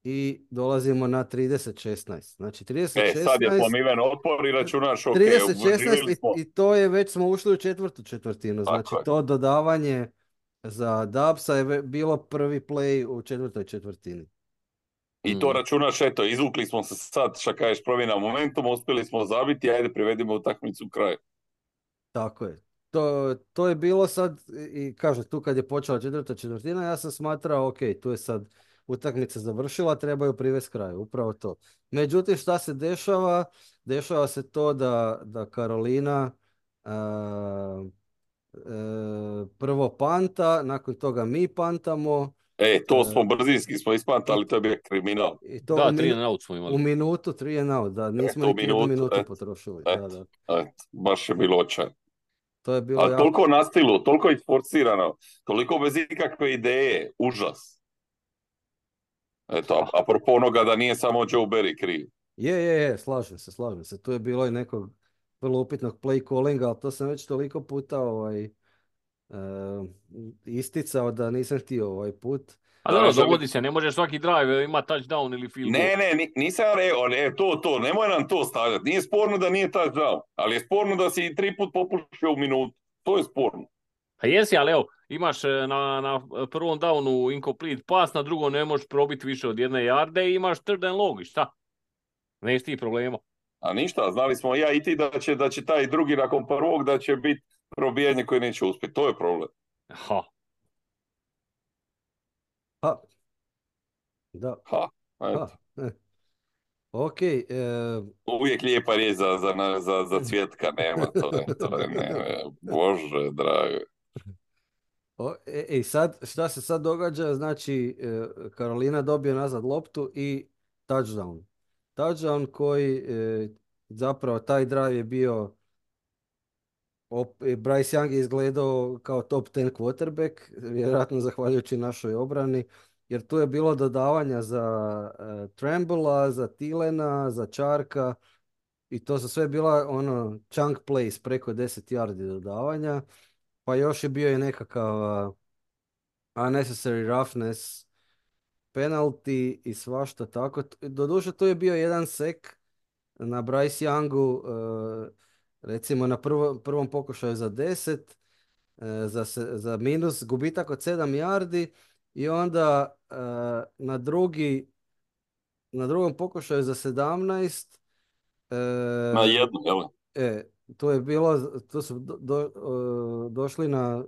i dolazimo na 30-16. Znači 30-16... E, sad je pomiven otpor i računaš, ok, 30-16 i, i to je već smo ušli u četvrtu četvrtinu. Tako Znači je. to dodavanje za Dubsa je bilo prvi play u četvrtoj četvrtini. I to Mm. računaš, eto, izvukli smo se sad, šta kažeš, promjena momentum, uspjeli smo zabiti, ajde privedimo utakmicu u kraj. Tako je. To, to je bilo sad, i kaže, tu kad je počela četvrta četvrtina, ja sam smatrao, ok, tu je sad utakmica završila, trebaju privesti kraju, upravo to. Međutim, šta se dešava? Dešava se to da, da Karolina a, e, prvo panta, nakon toga mi pantamo E, to E. smo brzinski smo ispantali, to je bio kriminal. i to Da, u, minu- na out smo u imali. minutu, tri and out, da, nismo u niti jednu minutu, minutu eto, potrošili. eto. Da, da. Eto, baš je bilo očaj. To je bilo Ali jako... toliko na stilu, toliko isforcirano, toliko bez ikakve ideje, užas. Eto, a- apropo onoga da nije samo Joe Berry kriv. Je, je, je, slažem se, slažem se. Tu je bilo i nekog vrlo upitnog play callinga, ali to sam već toliko puta ovaj, e, isticao da nisam htio ovaj put. A dobro, dogodi se, ne može svaki drive ima touchdown ili field goal. Ne, ne, ni- nisam rekao, ne, to, to, nemoj nam to stavljati. Nije sporno da nije touchdown, ali je sporno da si i tri put popušio u minutu. To je sporno. A jesi, ali evo, imaš e, na, na prvom downu incomplete pass, na drugom ne možeš probiti više od jedne jarde i imaš third and long, šta? Ne ti problema. A ništa, znali smo ja i ti da će, da će taj drugi nakon prvog da će biti probijanje koje neće uspjeti. To je problem. Ha, Ha. Da, Ha, ha. eh. Ok, e, Uvijek lijepa riječ za, za, za, za cvjetka, nema to, je, to ne, ne, bože, drago. o, e, e, sad, šta se sad događa? Znači, e, Karolina dobije nazad loptu i touchdown. Touchdown koji, e, zapravo taj drive je bio Op, e, Bryce Young je izgledao kao top 10 quarterback, vjerojatno zahvaljujući našoj obrani, jer tu je bilo dodavanja za uh, za Tilena, za Čarka i to su sve bila ono chunk plays preko 10 yardi dodavanja, pa još je bio i nekakav uh, unnecessary roughness penalty i svašta tako. Doduše tu je bio jedan sek na Bryce Youngu, uh, recimo na prvo, prvom pokušaju za 10, e, za, za minus, gubitak od 7 yardi i onda e, na drugi na drugom pokušaju za 17 e, Na jednu, jel? e, to je bilo, to su do, do- došli na,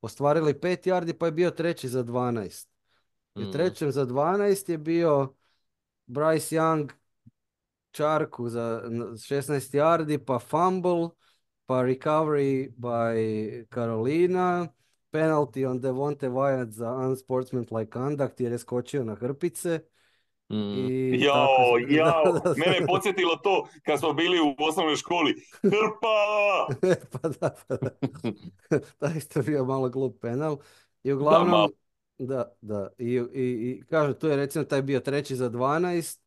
ostvarili 5 yardi pa je bio treći za 12. I Mm. trećem za 12 je bio Bryce Young čarku za n- 16 yardi, pa fumble, pa recovery by Carolina, penalty on Devonte Wyatt za unsportsmanlike conduct jer je skočio na hrpice. Mm. I Jao, tako- jao, Da, da, mene je da. podsjetilo to kad smo bili u osnovnoj školi. Hrpa! pa da, pa da. Taj isto bio malo glup penal. I uglavnom, da, da. I, i, i kažem, tu je recimo taj bio treći za 12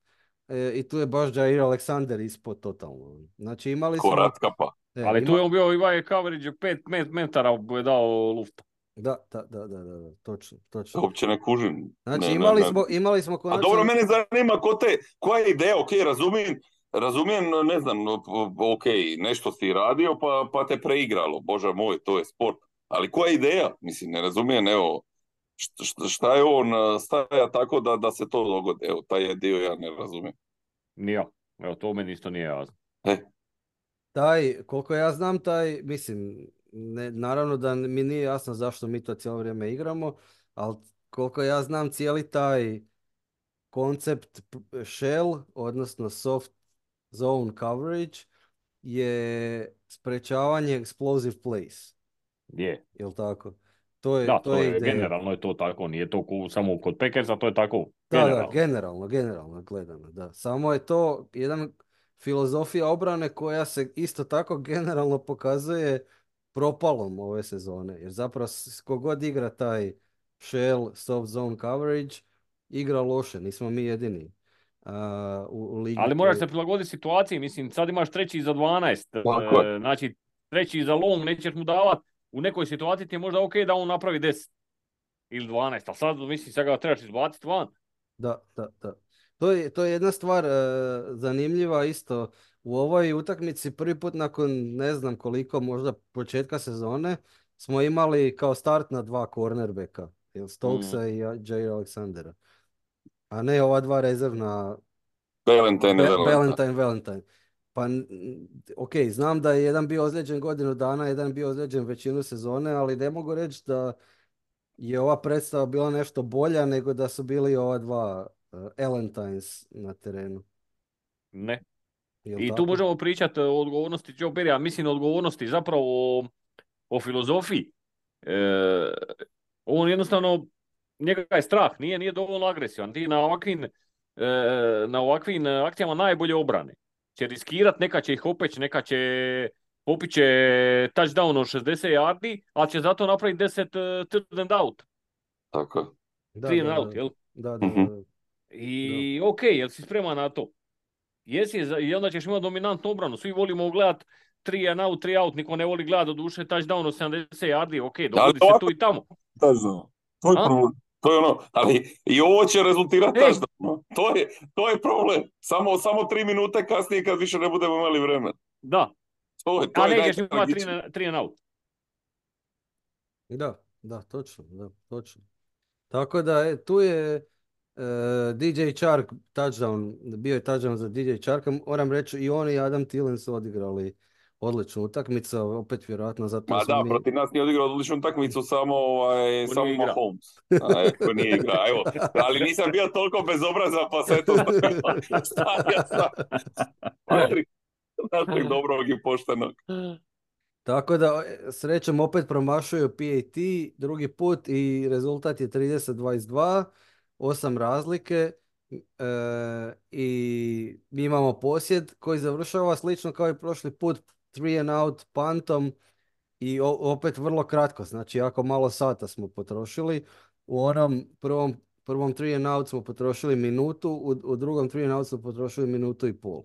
e, i tu je baš Jair Alexander ispod totalno. Znači imali smo... Korat kapa. e, Ali tu ima- je on bio ovaj coverage 5 metara je dao lufta. Da, da, da, da, da, da, točno, točno. Uopće ne kužim. Znači Ne, ne, imali ne. smo, imali smo A konačno... dobro, mene zanima ko te, koja je ideja, ok, razumijem, razumijem, ne znam, ok, nešto si radio pa, pa te preigralo, bože moj, to je sport. Ali koja je ideja? Mislim, ne razumijem, evo, šta, šta, je on staja tako da, da se to dogodi? Evo, taj je dio ja ne razumijem. Nije. Evo, to meni isto nije jasno. Taj, koliko ja znam, taj, mislim, ne, naravno da mi nije jasno zašto mi to cijelo vrijeme igramo, ali koliko ja znam cijeli taj koncept shell, odnosno soft zone coverage, je sprečavanje explosive plays, Je. jel tako? To je, Da, to to je ideja. generalno je to tako, nije to ku- samo kod Packersa, to je tako. Da, da, generalno. generalno, generalno gledano, da. Samo je to jedan filozofija obrane koja se isto tako generalno pokazuje propalom ove sezone. Jer zapravo s- ko god igra taj shell soft zone coverage, igra loše, nismo mi jedini a, u, u ligi. Ali moraš koji- se prilagoditi situaciji, mislim, sad imaš treći za 12, Tako e, znači treći za long, nećeš mu davati, u nekoj situaciji ti je možda ok da on napravi 10 ili 12, ali sad, mislim, sad ga trebaš izbaciti van. Da, da, da. To je, to je jedna stvar e, zanimljiva isto. U ovoj utakmici prvi put nakon ne znam koliko, možda početka sezone, smo imali kao start na dva cornerbacka. Stokesa Mm. i J. Alexandera. A ne ova dva rezervna Valentine, Be- Valentine. Valentine, Valentine. Pa, ok, znam da je jedan bio ozlijeđen godinu dana, jedan bio ozlijeđen većinu sezone, ali ne mogu reći da je ova predstava bila nešto bolja nego da su bili ova dva uh, Valentines na terenu. Ne. Jel I tako? tu možemo pričati o odgovornosti Joe Berrya, mislim o odgovornosti zapravo o, o filozofiji. E, on jednostavno, njega je strah, nije, nije dovoljno agresivan. Ti na ovakvim, e, na ovakvim akcijama najbolje obrane. Će riskirat, neka će ih opeć, neka će popit će touchdown od 60 yardi, ali će zato napraviti 10 uh, third and out, Tako je. Da, three and da, out, da. jel? Da, da, Mhm. da. I ok, jel si spreman na to? Jesi, i onda ćeš imati dominantnu obranu. Svi volimo gledat 3 and out, 3 out, niko ne voli gledat do duše touchdown od 70 yardi, ok, dogodi se tu i tamo. Da, znam. To je problem. To je ono, ali i ovo će rezultirati touchdown. To je, to je problem. Samo, samo tri minute kasnije kad više ne budemo imali vremena. Da, To je, to a je nećeš imati najtragičnije. 3 and out. Da, da, točno, da, točno. Tako da, e, tu je e, DJ Chark touchdown, bio je touchdown za DJ Charka, moram reći i on i Adam Thielen su odigrali odličnu utakmicu, opet vjerojatno zato Ma da, mi- protiv nas nije odigrao odličnu utakmicu samo, ovaj, samo. Mahomes. A, e, ko nije igrao, evo. Ali nisam bio toliko bezobrazan pa se eto stavio- stavio sam Patrik, našeg dobrog i poštenog. Tako da, e, srećom opet promašuju PAT drugi put i rezultat je 30-22, 8 razlike e, i mi imamo posjed koji završava slično kao i prošli put, 3 and out pantom i opet vrlo kratko, znači jako malo sata smo potrošili. U onom prvom, prvom 3 and out smo potrošili minutu, u, u drugom 3 and out smo potrošili minutu i pol.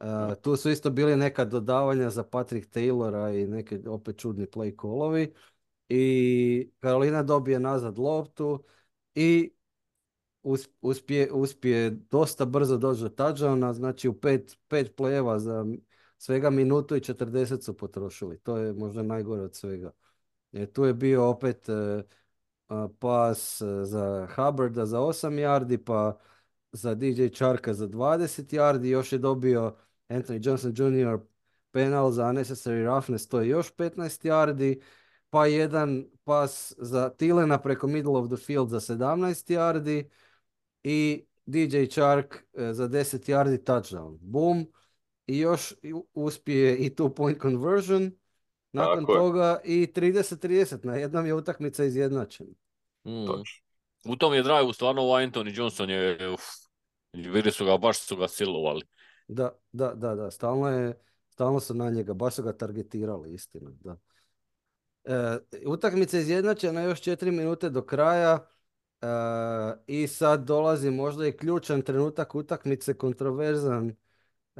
Uh, tu su isto bili neka dodavanja za Patrick Taylora i neke opet čudni play callovi. I Karolina dobije nazad loptu i us- uspije, uspije dosta brzo doći do touchdowna, znači u pet, pet play za svega minutu i 40 su potrošili. To je možda najgore od svega. E, tu je bio opet e, pas e, za Hubbarda za 8 yardi, pa za DJ Charka za 20 yardi, još je dobio Anthony Johnson Jr. penal za unnecessary roughness, to je još 15 yardi, pa jedan pas za Tilena preko middle of the field za 17 yardi i DJ Chark e, za 10 yardi touchdown. Boom. I još uspije i two point conversion. Nakon Tako je. toga i 30-30. Na jednom je utakmica izjednačena. Mm. Točno. U tom je drive stvarno ovaj Anthony Johnson je, uf, bili su ga, baš su ga silovali. Da, da, da, da. Stalno je, stalno su na njega, baš su ga targetirali, istina, da. E, utakmica je izjednačena još 4 minute do kraja e, i sad dolazi možda i ključan trenutak utakmice, kontroverzan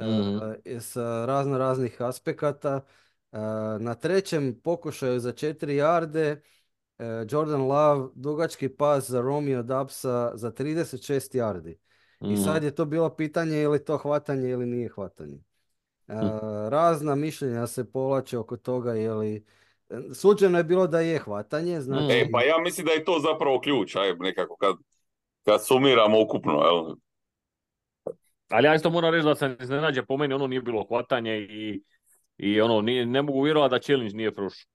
Mhm. sa razno raznih aspekata. E, na trećem pokušaju za 4 jarde Jordan Love dugački pas za Romeo Dubsa za 36 jardi. I Mm. sad je to bilo pitanje je li to hvatanje ili nije hvatanje. Hm. razna mišljenja se povlače oko toga je li... Suđeno je bilo da je hvatanje, znači... E, pa ja mislim da je to zapravo ključ, aj, nekako kad, kad sumiramo ukupno, jel? Ali ja isto moram reći da sam iznenađen, po meni ono nije bilo hvatanje i, i ono, nije, ne mogu vjerovati da challenge nije prošao.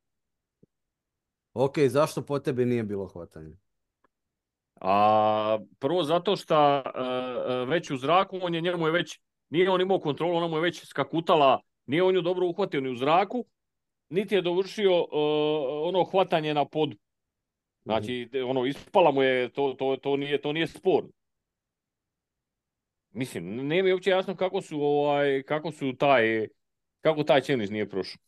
Ok, zašto po tebi nije bilo hvatanje? A prvo zato što već u zraku, on je njemu je već, nije on imao kontrolu, ona mu je već skakutala, nije on ju dobro uhvatio ni u zraku, niti je dovršio e, ono hvatanje na podu. Znači, ono, ispala mu je, to, to, to, nije, to nije sporno. Mislim, nije mi uopće jasno kako su, ovaj, kako su taj, kako taj challenge nije prošao.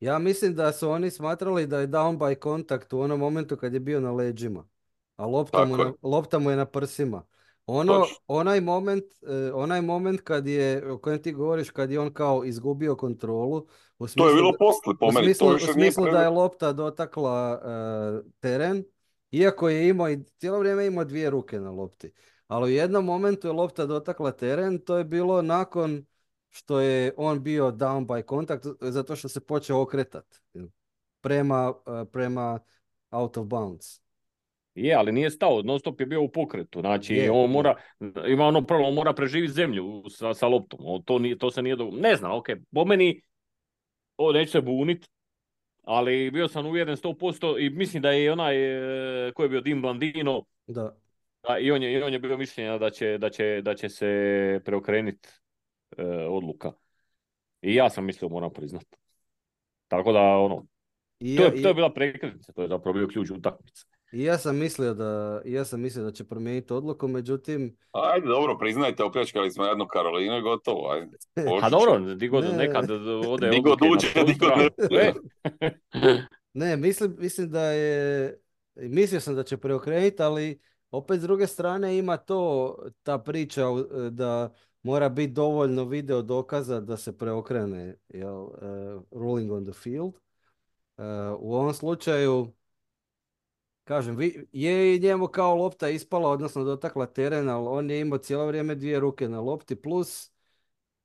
Ja mislim da su oni smatrali da je down by contact u onom momentu kad je bio na leđima. A lopta, mu, na, lopta mu je na prsima. Ono, onaj moment, e, onaj moment kad je, o kojem ti govoriš, kad je on kao izgubio kontrolu, u To je smislu bilo posle, po u meni, smislu, to u više nije smislu da je lopta dotakla e, teren, iako je imao i cijelo vrijeme imao dvije ruke na lopti. Ali u jednom momentu je lopta dotakla teren, to je bilo nakon što je on bio down by contact, zato što se počeo okretat prema, eh, prema out of bounds. Je, ali nije stao, non stop je bio u pokretu. Znači, Je, on mora, ima ono prvo, on mora preživjeti zemlju sa, sa loptom. On, to, nije, to se nije dogodilo. Ne znam, ok, po meni, o, neću se bunit, ali bio sam uvjeren 100% i mislim da je onaj, e, ko je bio Dim Blandino, Da. A, i, on je, i on je bio mišljenja da će, da će, da će se preokrenit e, odluka. I ja sam mislio, moram priznat. Tako da, ono, I to ja, je, to je bila prekretnica, to je zapravo bio ključ utakmice. i ja sam mislio da, i ja sam mislio da će promijeniti odluku, međutim, Ajde, dobro, priznajte, opljačkali smo jednu Karolinu i gotovo, ajde. A Božić. dobro, di god Ne. nekad ode Di god odluke na uđe, tvoju di god stranu. ne. E, Ne, mislim, mislim da je, mislio sam da će preokrenuti, ali opet s druge strane ima to, ta priča u- da mora biti dovoljno video dokaza da se preokrene jel, eh, ruling on the field. Eh, u ovom slučaju, kažem, vi, je i njemu kao lopta ispala, odnosno dotakla teren, ali on je imao cijelo vrijeme dvije ruke na lopti, plus,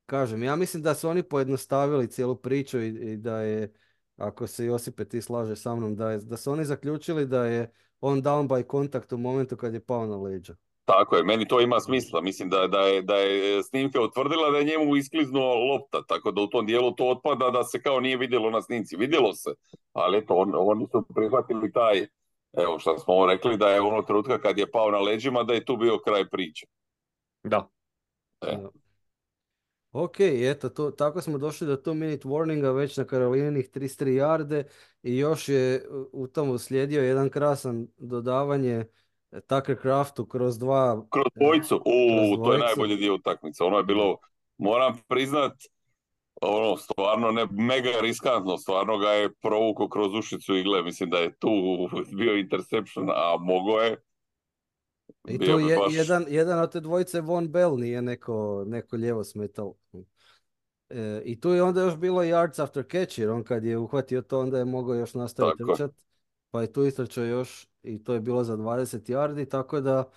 kažem, ja mislim da su oni pojednostavili cijelu priču i, i da je, ako se Josipe ti slaže sa mnom, da, je, da su oni zaključili da je on down by contact u momentu kad je pao na leđa. Tako je, meni to ima smisla. Mislim da, da, je, da je snimka utvrdila da je njemu iskliznuo lopta, tako da u tom dijelu to otpada da se kao nije vidjelo na snimci. Vidjelo se, ali eto, on, oni su prihvatili taj, evo što smo rekli, da je ono trenutka kad je pao na leđima, da je tu bio kraj priče. Da. E. Ok, eto, to, tako smo došli do two minute warninga već na Karolininih 33 jarde i još je u- tom uslijedio jedan krasan dodavanje e, Tucker Craftu kroz dva Kroz dvojicu, u, Kroz to je najbolji dio utakmice. Ono je bilo, moram priznat, ono, stvarno ne, mega riskantno, stvarno ga je provukao kroz ušicu igle, mislim da je tu bio interception, a mogo je. I Bio tu bi je, baš- jedan, jedan od te dvojice Von Bell nije neko, neko lijevo smetal. E, I tu je onda još bilo yards after catch, jer on kad je uhvatio to, onda je mogao još nastaviti trčat. Pa je tu istrčao još i to je bilo za 20 yardi, tako da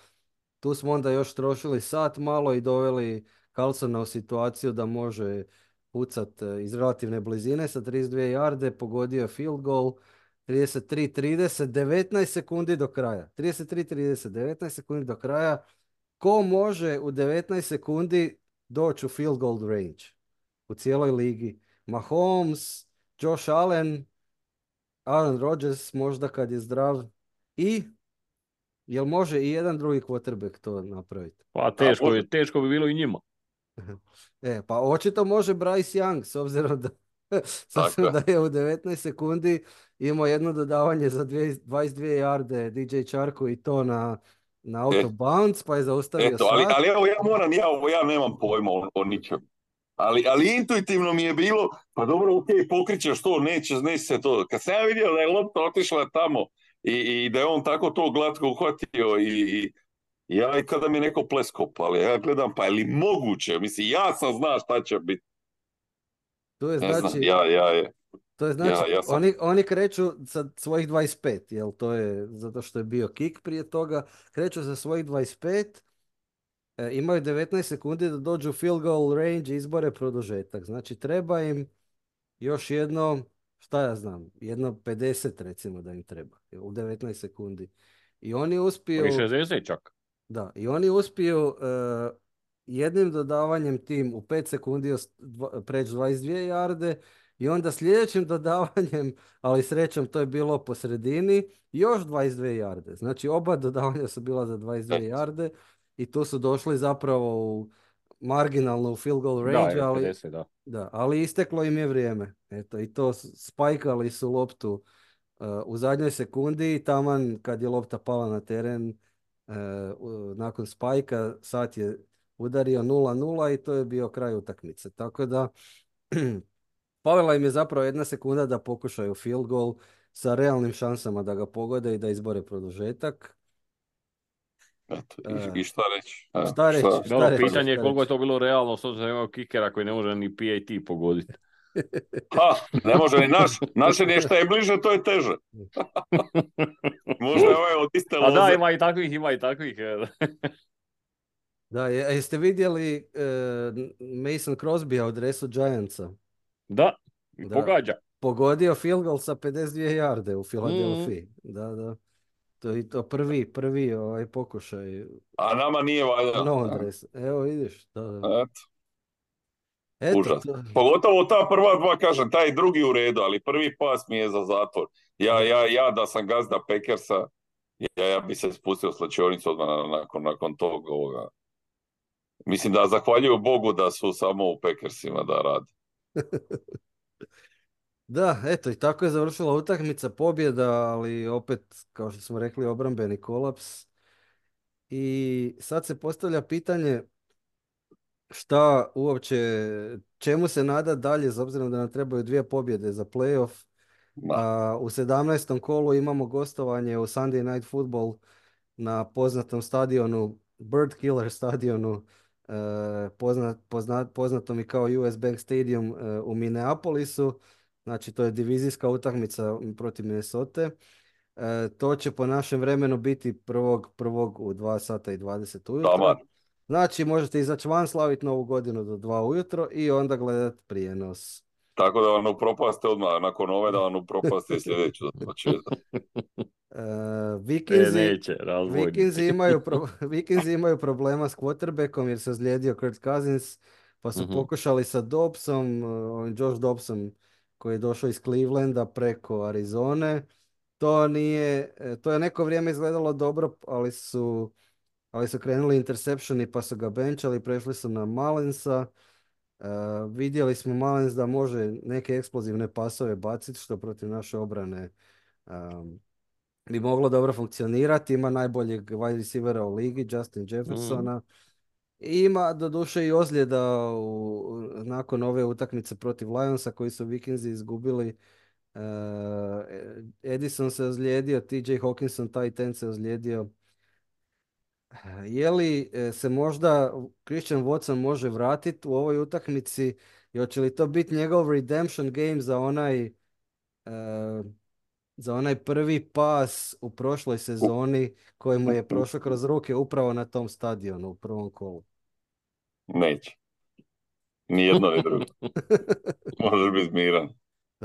tu smo onda još trošili sat malo i doveli Carlsona u situaciju da može pucat e, iz relativne blizine sa 32 yarde, pogodio field goal, 33-30, 19 sekundi do kraja. 33-30, 19 sekundi do kraja. Ko može u 19 sekundi doći u field goal range u cijeloj ligi? Mahomes, Josh Allen, Aaron Rodgers možda kad je zdrav i jel može i jedan drugi quarterback to napraviti? Pa teško, može. je, teško bi bilo i njima. E, pa očito može Bryce Young s obzirom da, s obzirom da je u 19 sekundi imao jedno dodavanje za dvije- 22 yarde DJ Charku i to na, na E. of bounds, pa je zaustavio Eto, ali, ali evo ja moram, ja, ja nemam pojma o, o ničem. Ali, ali intuitivno mi je bilo, pa dobro, ok, pokrićeš to, neće, neće se to. Kad sam ja vidio da je lopta otišla tamo i, i da je on tako to glatko uhvatio i, i ja i kada mi je neko pleskop, ali ja gledam, pa je li moguće? Mislim, ja sam zna šta će biti. To je znam, znači, ja, ja, je. to je znači ja- ja sam- oni, oni kreću sa svojih 25, jel to je zato što je bio kick prije toga, kreću sa svojih 25, e, imaju 19 sekundi da dođu field goal range i izbore produžetak. Znači treba im još jedno, šta ja znam, jedno 50 recimo da im treba u 19 sekundi. I oni uspiju... I 60 čak. Da, i oni uspiju e, jednim dodavanjem tim u 5 sekundi preći 22 jarde i onda sljedećim dodavanjem, ali srećom to je bilo po sredini, još 22 jarde. Znači oba dodavanja su bila za 22 Eto. jarde i tu su došli zapravo u marginalno u field goal Da, range, je, ali, 50, da. da, ali isteklo im je vrijeme. Eto, i to spajkali su loptu uh, u zadnjoj sekundi i taman kad je lopta pala na teren uh, nakon spajka sat je udario 0-0 i to je bio kraj utakmice. Tako da Pavela im je zapravo jedna sekunda da pokušaju field goal sa realnim šansama da ga pogode i da izbore produžetak. Eto, E. i, i šta reći? E, Šta reći? Šta reći, pitanje je koliko je to bilo realno, s obzirom kikera koji ne može ni PAT pogoditi. Ha, ne može ni naš. Naše je šta je bliže, to je teže. Možda je ovaj od iste A da, ima i takvih, ima i takvih. Da, jeste vidjeli e, Mason Crosby u dresu Giantsa? Da, Da. pogađa. Pogodio field goal sa 52 jarde u. Filadelfiji. Da, da. To je to prvi, prvi ovaj pokušaj A nama nije valjda. u novom dresu. Evo vidiš. Da, da. Eto, Eto, užas. to- Pogotovo ta prva dva, kažem, taj drugi u redu, ali prvi pas mi je za zatvor. Ja, ja, ja da sam gazda Packersa, ja, ja bi se spustio s odmah na- nakon, nakon tog ovoga. Mislim da zahvaljuju Bogu da su samo u Packersima da rade. Da, eto i tako je završila utakmica pobjeda, ali opet, kao što smo rekli, obrambeni kolaps. I sad se postavlja pitanje šta uopće, čemu se nada dalje, s obzirom da nam trebaju dvije pobjede za playoff. A, u 17. kolu imamo gostovanje u Sunday Night Football na poznatom stadionu, Bird Killer stadionu, poznat, poznat, poznatom i kao US Bank Stadium e, u Minneapolisu. Znači, to je divizijska utakmica protiv Minnesota. E, to će po našem vremenu biti prvog, prvog u 2 sata i 20 ujutro. Znači, možete izaći van slaviti Novu godinu do 2 ujutro i onda gledati prijenos. Tako da vam upropaste odmah, nakon ove da vam upropaste i sljedeću. Znači, E, E, Vikinzi, neće, razvojni. Vikinzi imaju, pro- Vikinzi imaju problema s quarterbackom jer se ozlijedio Kurt Cousins, pa su Mhm. pokušali sa Dobsom, uh, ovim Josh Dobsom koji je došao iz Clevelanda preko Arizone. To nije, e, to je neko vrijeme izgledalo dobro, ali su, ali su krenuli interceptioni pa su ga benchali, prešli su na Malensa. E, vidjeli smo Malens da može neke eksplozivne pasove baciti, što protiv naše obrane um, bi moglo dobro funkcionirati. Ima najboljeg wide receivera u ligi, Justin Jeffersona. I ima doduše i ozljeda u, nakon ove utakmice protiv Lionsa koji su Vikinzi izgubili. E, Edison se ozlijedio, TJ Hawkinson, taj ten se ozlijedio. Je li e, se možda Christian Watson može vratiti u ovoj utakmici i hoće li to biti njegov redemption game za onaj e, za onaj prvi pas u prošloj sezoni koji mu je prošao kroz ruke upravo na tom stadionu u prvom kolu. neće. Ni jedno ni drugo. Možeš biti miran.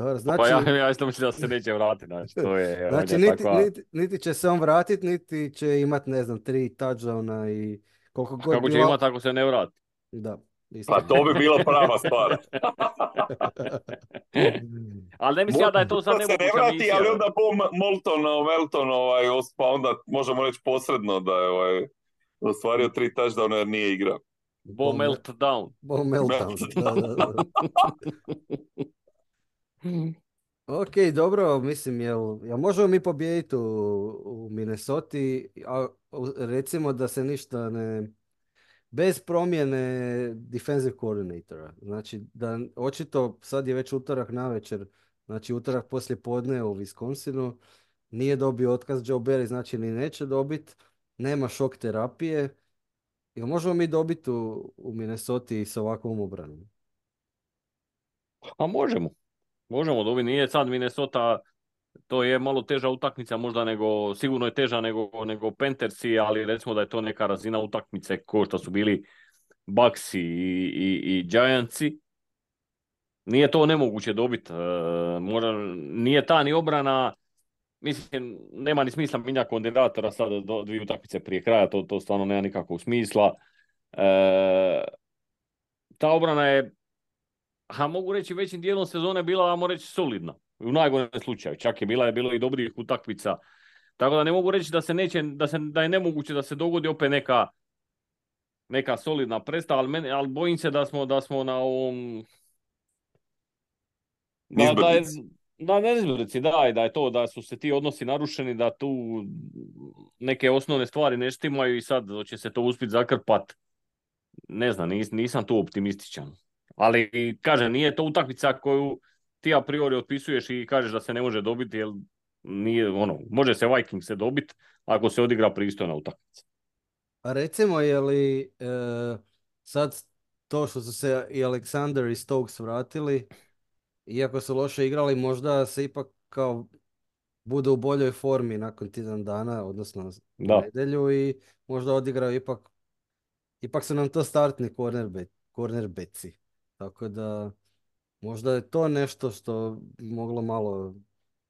Dobro, Pa znači, ja, ja isto mislim da se neće vratiti, znači to je... on znači je niti, takva- niti, niti će se on vratiti, niti će imat, ne znam, tri touchdowna i koliko god Kako će bila- imati ako se ne vrati? Da, istina. Pa to bi bila prava stvar. Ali ne mislim ja da je to sad Možda se ne nemoguća vrati, misija. ali onda po Molton, Melton, ovaj, pa onda možemo reći posredno da je ovaj, ostvario tri touchdowna jer nije igrao. Bo meltdown. Bo meltdown, da, da, da. Ok, dobro, mislim, jel, jel možemo mi pobijediti u, u Minnesota, a recimo da se ništa ne, bez promjene defensive coordinatora, znači da očito sad je već utorak navečer, znači utorak poslije podne u Wisconsinu, nije dobio otkaz Joe Barry, znači ni neće dobiti, nema šok terapije, jel možemo mi dobiti u, u Minnesota s ovakvom obranom? A možemo. Možemo dobiti. Nije sad Minnesota, to je malo teža utakmica možda nego, sigurno je teža nego, nego Panthersi, ali recimo da je to neka razina utakmice ko što su bili Bucks i, i, i Giantsi. Nije to nemoguće dobiti. možda nije ta ni obrana, mislim, nema ni smisla minja koordinatora sada do dvije utakmice prije kraja, to, to stvarno nema nikakvog smisla. E, ta obrana je a mogu reći većim dijelom sezone bila, ajmo reći, solidna. U najgorem slučaju. Čak je bila je bilo i dobrih utakmica. Tako da ne mogu reći da se neće, da, se, da je nemoguće da se dogodi opet neka neka solidna predstava, ali, meni, ali bojim se da smo, da smo na ovom da, da je, da, ne da, i da je to, da su se ti odnosi narušeni, da tu neke osnovne stvari ne štimaju i sad će se to uspjeti zakrpat. Ne znam, nis, nisam tu optimističan. Ali, kažem, nije to utakmica koju ti a priori otpisuješ i kažeš da se ne može dobiti, jer nije, ono, može se Viking se dobiti ako se odigra pristojna utakmica. A recimo, je li e, sad to što su se i Alexander i Stokes vratili, iako su loše igrali, možda se ipak kao budu u boljoj formi nakon tjedan dana, odnosno Da. nedjelju i možda odigraju ipak ipak su nam to startni cornerbe- cornerbacki. Tako da možda je to nešto što bi moglo malo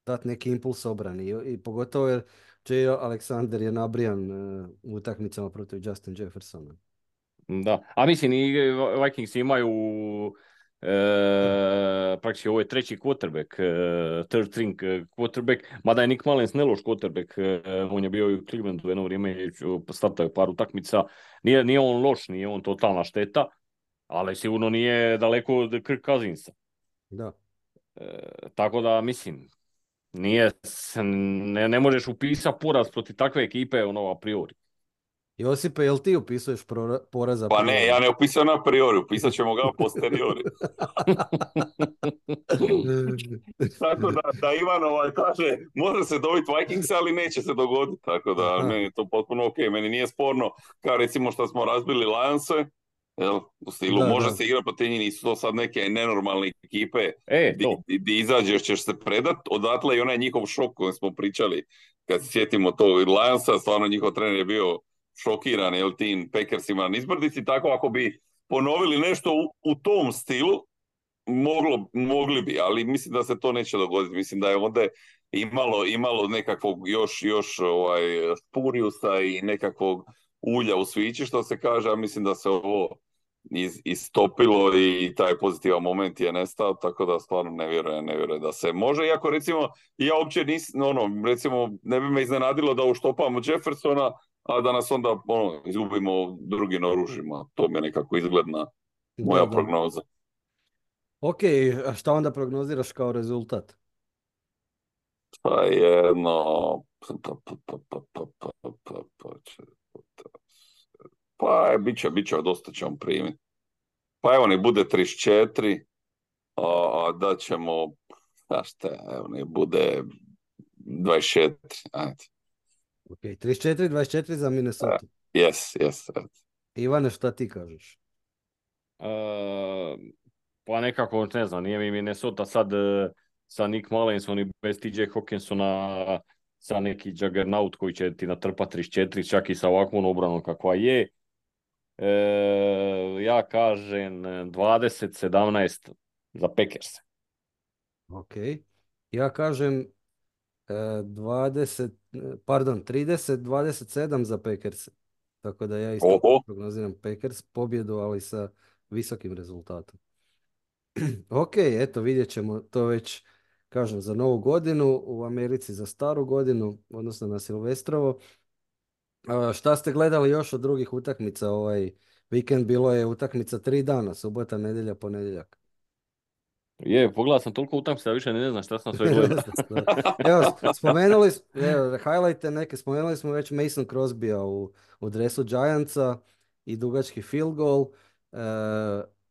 dati neki impuls obrani. I, i pogotovo jer J. Alexander je nabrijan e, u utakmicama protiv Justin Jeffersona. Da, a mislim i Vikings imaju e, praktički ovo treći quarterback, e, third string e, quarterback, mada je Nick Mullens neloš quarterback, e, on je bio i u Clevelandu jedno vrijeme i startao je par utakmica, nije, nije on loš, nije on totalna šteta, ali sigurno nije daleko od Kirk Cousinsa. Da. E, tako da, mislim, nije, ne, ne možeš upisati poraz protiv takve ekipe ono a priori. Josipe, jel ti upisuješ prora- poraz a Pa ne, ja ne upisam na priori, upisat ćemo ga a posteriori. Tako da, da Ivan ovaj kaže, može se dobiti Vikings, ali neće se dogoditi. Tako da, Aha. meni je to potpuno ok. Meni nije sporno, kao recimo što smo razbili Lionse, jel, u stilu Da, može da. se igrati protiv njih, nisu to sad neke nenormalne ekipe E, di, di, di izađeš ćeš se predat, odatle i onaj njihov šok koji smo pričali, kad se sjetimo to Lionsa, stvarno njihov trener je bio šokiran, jel tim Packersima na izbrdici, tako ako bi ponovili nešto u, u tom stilu, moglo, mogli bi, ali mislim da se to neće dogoditi. Mislim da je ovdje imalo, imalo nekakvog još, još ovaj, spuriusa i nekakvog ulja u svići, što se kaže, a mislim da se ovo istopilo i taj pozitivan moment je nestao, tako da stvarno ne vjerujem, ne vjerujem da se može. Iako recimo, ja uopće nisam, ono, recimo, ne bi me iznenadilo da uštopamo Jeffersona, a da nas onda ono, izgubimo drugim oružjima. To mi je nekako izgledna moja Da, da. prognoza. Ok, a šta onda prognoziraš kao rezultat? Pa jedno... Pa bit će, bit će, dosta ćemo primiti. Pa evo ne bude 34, a, da ćemo, znaš šta, evo ne bude 24, ajde. Ok, 34, 24 za Minnesota. E, uh, yes, yes. Ivane, šta ti kažeš? Uh, pa nekako, ne znam, nije mi Minnesota sad e, sa Nick Malensom i bez TJ Hawkinsona sa neki juggernaut koji će ti natrpa 34, čak i sa ovakvom obranom kakva je. E, ja kažem 20-17 za Packers. Ok. Ja kažem e, 20, pardon, 30-27 za Packers. Tako da ja isto Oho. prognoziram Packers pobjedu, ali sa visokim rezultatom. ok, eto vidjet ćemo to već, kažem, za novu godinu, u Americi za staru godinu, odnosno na Silvestrovo. Šta ste gledali još od drugih utakmica ovaj vikend? Bilo je utakmica tri dana, subota, nedjelja, ponedjeljak. Je, pogledao sam toliko utakmica da više ne znam šta sam sve gledao. Evo, spomenuli, s- evo, highlighte neke, spomenuli smo već Mason Crosbya u, u dresu Giantsa i dugački field goal. E,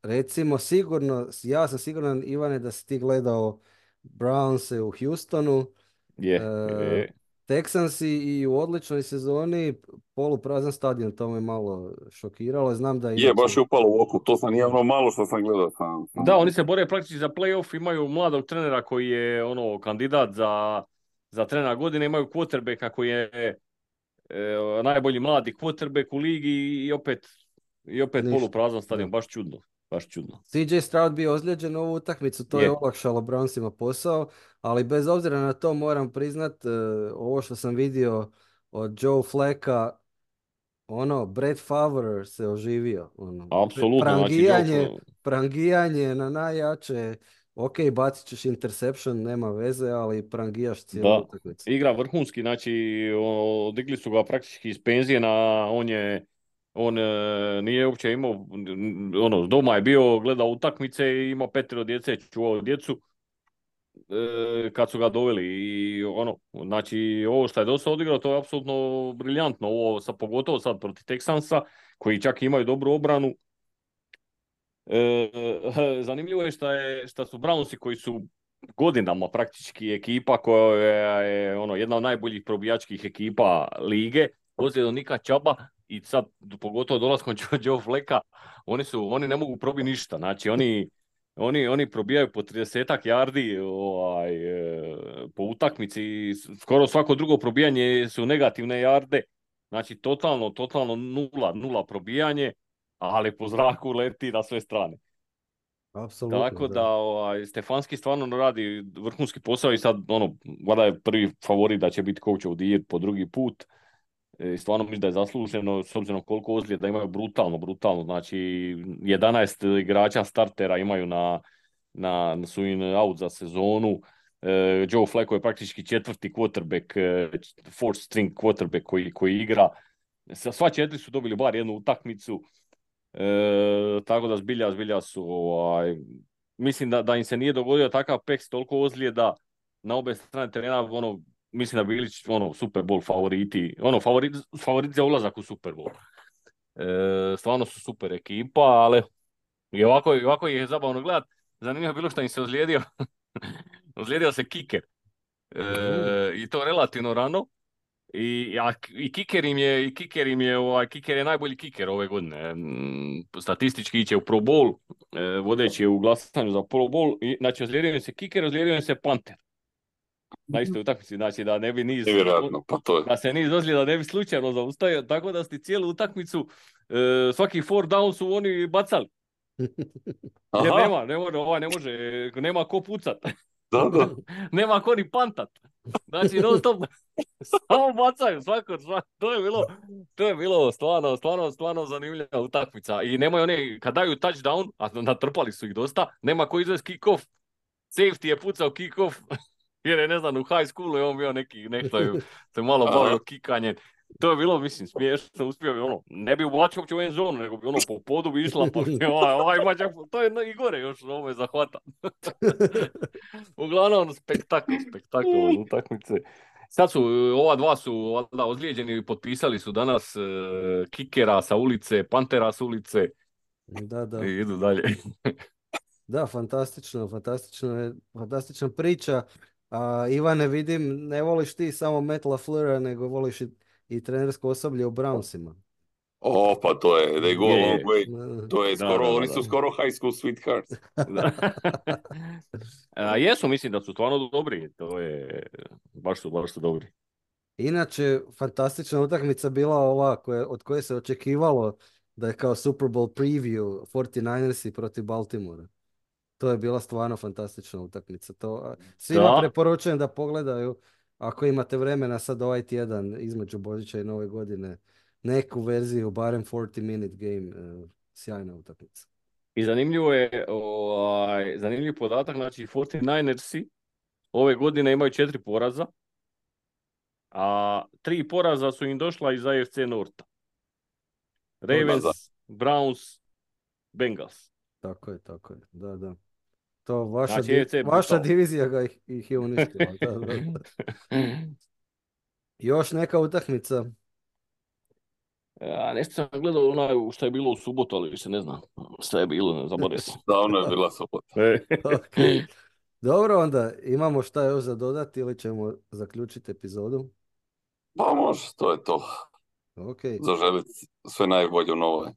recimo, sigurno, ja sam siguran, Ivane, da si ti gledao Brownse u Houstonu, Je, E, je. Texansi i u odličnoj sezoni, poluprazan stadion, to me malo šokiralo. Znam da Je, inače- baš je upalo u oku, to sam nije ono malo što sam gledao. Sam, sam- Da, oni se bore praktički za playoff, imaju mladog trenera koji je ono kandidat za, za trenera godine, imaju quarterbacka koji je e, najbolji mladi quarterback u ligi i opet, i opet poluprazan stadion, baš čudno, baš čudno. CJ Stroud bio ozlijeđen ovu utakmicu, to je, Je. olakšalo Brownsima posao, ali bez obzira na to moram priznat, e, ovo što sam vidio od Joe Flacka, ono, Brett Favre se oživio. Ono. Apsolutno, znači Prangijanje, Joe- prangijanje na najjače, ok, bacit ćeš interception, nema veze, ali prangijaš cijelu Da. utakmicu. igra vrhunski, znači o, digli su ga praktički iz penzije na, on je, on e, nije uopće imao, ono, doma je bio, gledao utakmice i imao petero djece, čuvao djecu, e, kad su ga doveli i ono, znači ovo što je dosta odigrao, to je apsolutno briljantno, ovo sa, pogotovo sad protiv Texansa, koji čak imaju dobru obranu, E, zanimljivo je šta je šta su Brownsi koji su godinama praktički ekipa koja je ono jedna od najboljih probijačkih ekipa lige, poslije do Nika Čaba i sad pogotovo dolaskom Joe, Fleka, oni su oni ne mogu probiti ništa. Znači oni oni, oni probijaju po 30 yardi ovaj, e, po utakmici, i skoro svako drugo probijanje su negativne jarde. Znači totalno, totalno nula, nula probijanje. ali po zraku leti na sve strane. Apsolutno, Tako da, ovaj, Stefanski stvarno radi vrhunski posao i sad, ono, vada je prvi favorit da će biti coach of the year po drugi put. I stvarno mislim da je zasluženo, s obzirom koliko ozljeda imaju brutalno, brutalno. Znači, 11 igrača startera imaju na, na, na su in out za sezonu. E, Joe Flacco je praktički četvrti quarterback, e, fourth string quarterback koji, koji igra. Sva četiri su dobili bar jednu utakmicu. E, tako da zbilja, zbilja su, ovaj, mislim da, da im se nije dogodio takav peks, toliko ozljeda na obe strane terena, ono, mislim da bili ono, Super Bowl favoriti, ono, favoriti, favoriti za ulazak u Super Bowl. E, stvarno su super ekipa, ali i ovako, i ovako je zabavno gledat. Zanimljivo je bilo što im se ozlijedio, ozlijedio se kiker. E, I to relativno rano. I, a, i kiker im je, i kiker im je, ovaj, kiker je najbolji kiker ove godine. Mm, Statistički iće u Pro Bowl, e, vodeći je u glasanju za Pro Bowl. I, znači, ozlijedio se kiker, ozlijedio se panter. Na istoj utakmici, znači da ne bi niz, Nevjerojatno, pa to je. da se niz ozljeda ne bi slučajno zaustavio, tako da ste cijelu utakmicu, e, svaki four down su oni bacali. Jer Aha, nema, ne može, ovaj ne može, nema ko pucat. da, da. nema ko ni pantat. Znači, non stop, samo bacaju svako, svako, to je bilo, to je bilo stvarno, stvarno, stvarno zanimljiva utakmica. I nemaju one, kad daju touchdown, a natrpali su ih dosta, nema ko izvesti kick-off. Safety je pucao kick-off, jer je, ne znam, u high schoolu je on bio neki, nešto je se malo bavio kikanjem. To je bilo, mislim, smiješno, uspio bi ono, ne bi ubačio uopće u end zonu, nego bi ono po podu bi išla, pa bi ovaj, ovaj ima čak, to je i gore još, ovo je zahvata. Uglavnom, spektakl, spektakl utakmice. Sad su, ova dva su valjda ozlijeđeni i potpisali su danas e, kikera sa ulice, pantera sa ulice Da, da. i idu dalje. Da, fantastično, fantastično je, fantastična priča. A, Ivane, vidim, ne voliš ti samo Matt LaFleura, nego voliš i, i trenersko osoblje u Brownsima. O, pa to je, they go a Je. way. To je Da, skoro, da, da, oni da. su skoro high school sweethearts. Da. A, jesu, mislim da su stvarno dobri, to je, baš su, baš su dobri. Inače, fantastična utakmica bila ova koje, od koje se očekivalo da je kao Super Bowl preview 49ersi protiv Baltimora. To je bila stvarno fantastična utakmica. To, svima Da. preporučujem da pogledaju ako imate vremena sad ovaj tjedan između Božića i Nove godine neku verziju, barem 40 minute game. e, sjajna utakmica. I zanimljivo je, ovaj, zanimljiv podatak, znači 49ersi ove godine imaju četiri poraza, a tri poraza su im došla iz AFC Norta. Ravens. Browns, Bengals. Tako je, tako je. Da, da. To vaša, Znači, di- AFC vaša divizija ga ih, ih je uništila. Da, da, da. Još neka utakmica. A, nešto sam gledao onaj što je bilo u subotu, ali više ne znam. Šta je bilo, zaboravio sam. Davno je bila sobota. Ok. Dobro, onda imamo šta još za dodati ili ćemo zaključiti epizodu? Pa može, to je to. Ok. Zaželiti sve najbolje u novoj.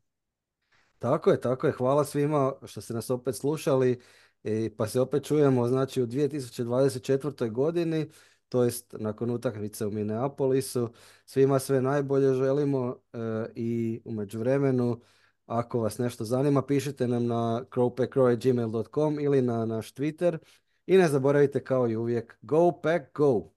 Tako je, tako je. Hvala svima što ste nas opet slušali. I pa se opet čujemo znači u 2024. godini, to jest nakon utakmice u Minneapolisu. Svima sve najbolje želimo e, i u međuvremenu ako vas nešto zanima pišite nam na crowpackcrow.gmail.com ili na naš Twitter i ne zaboravite kao i uvijek Go Pack Go!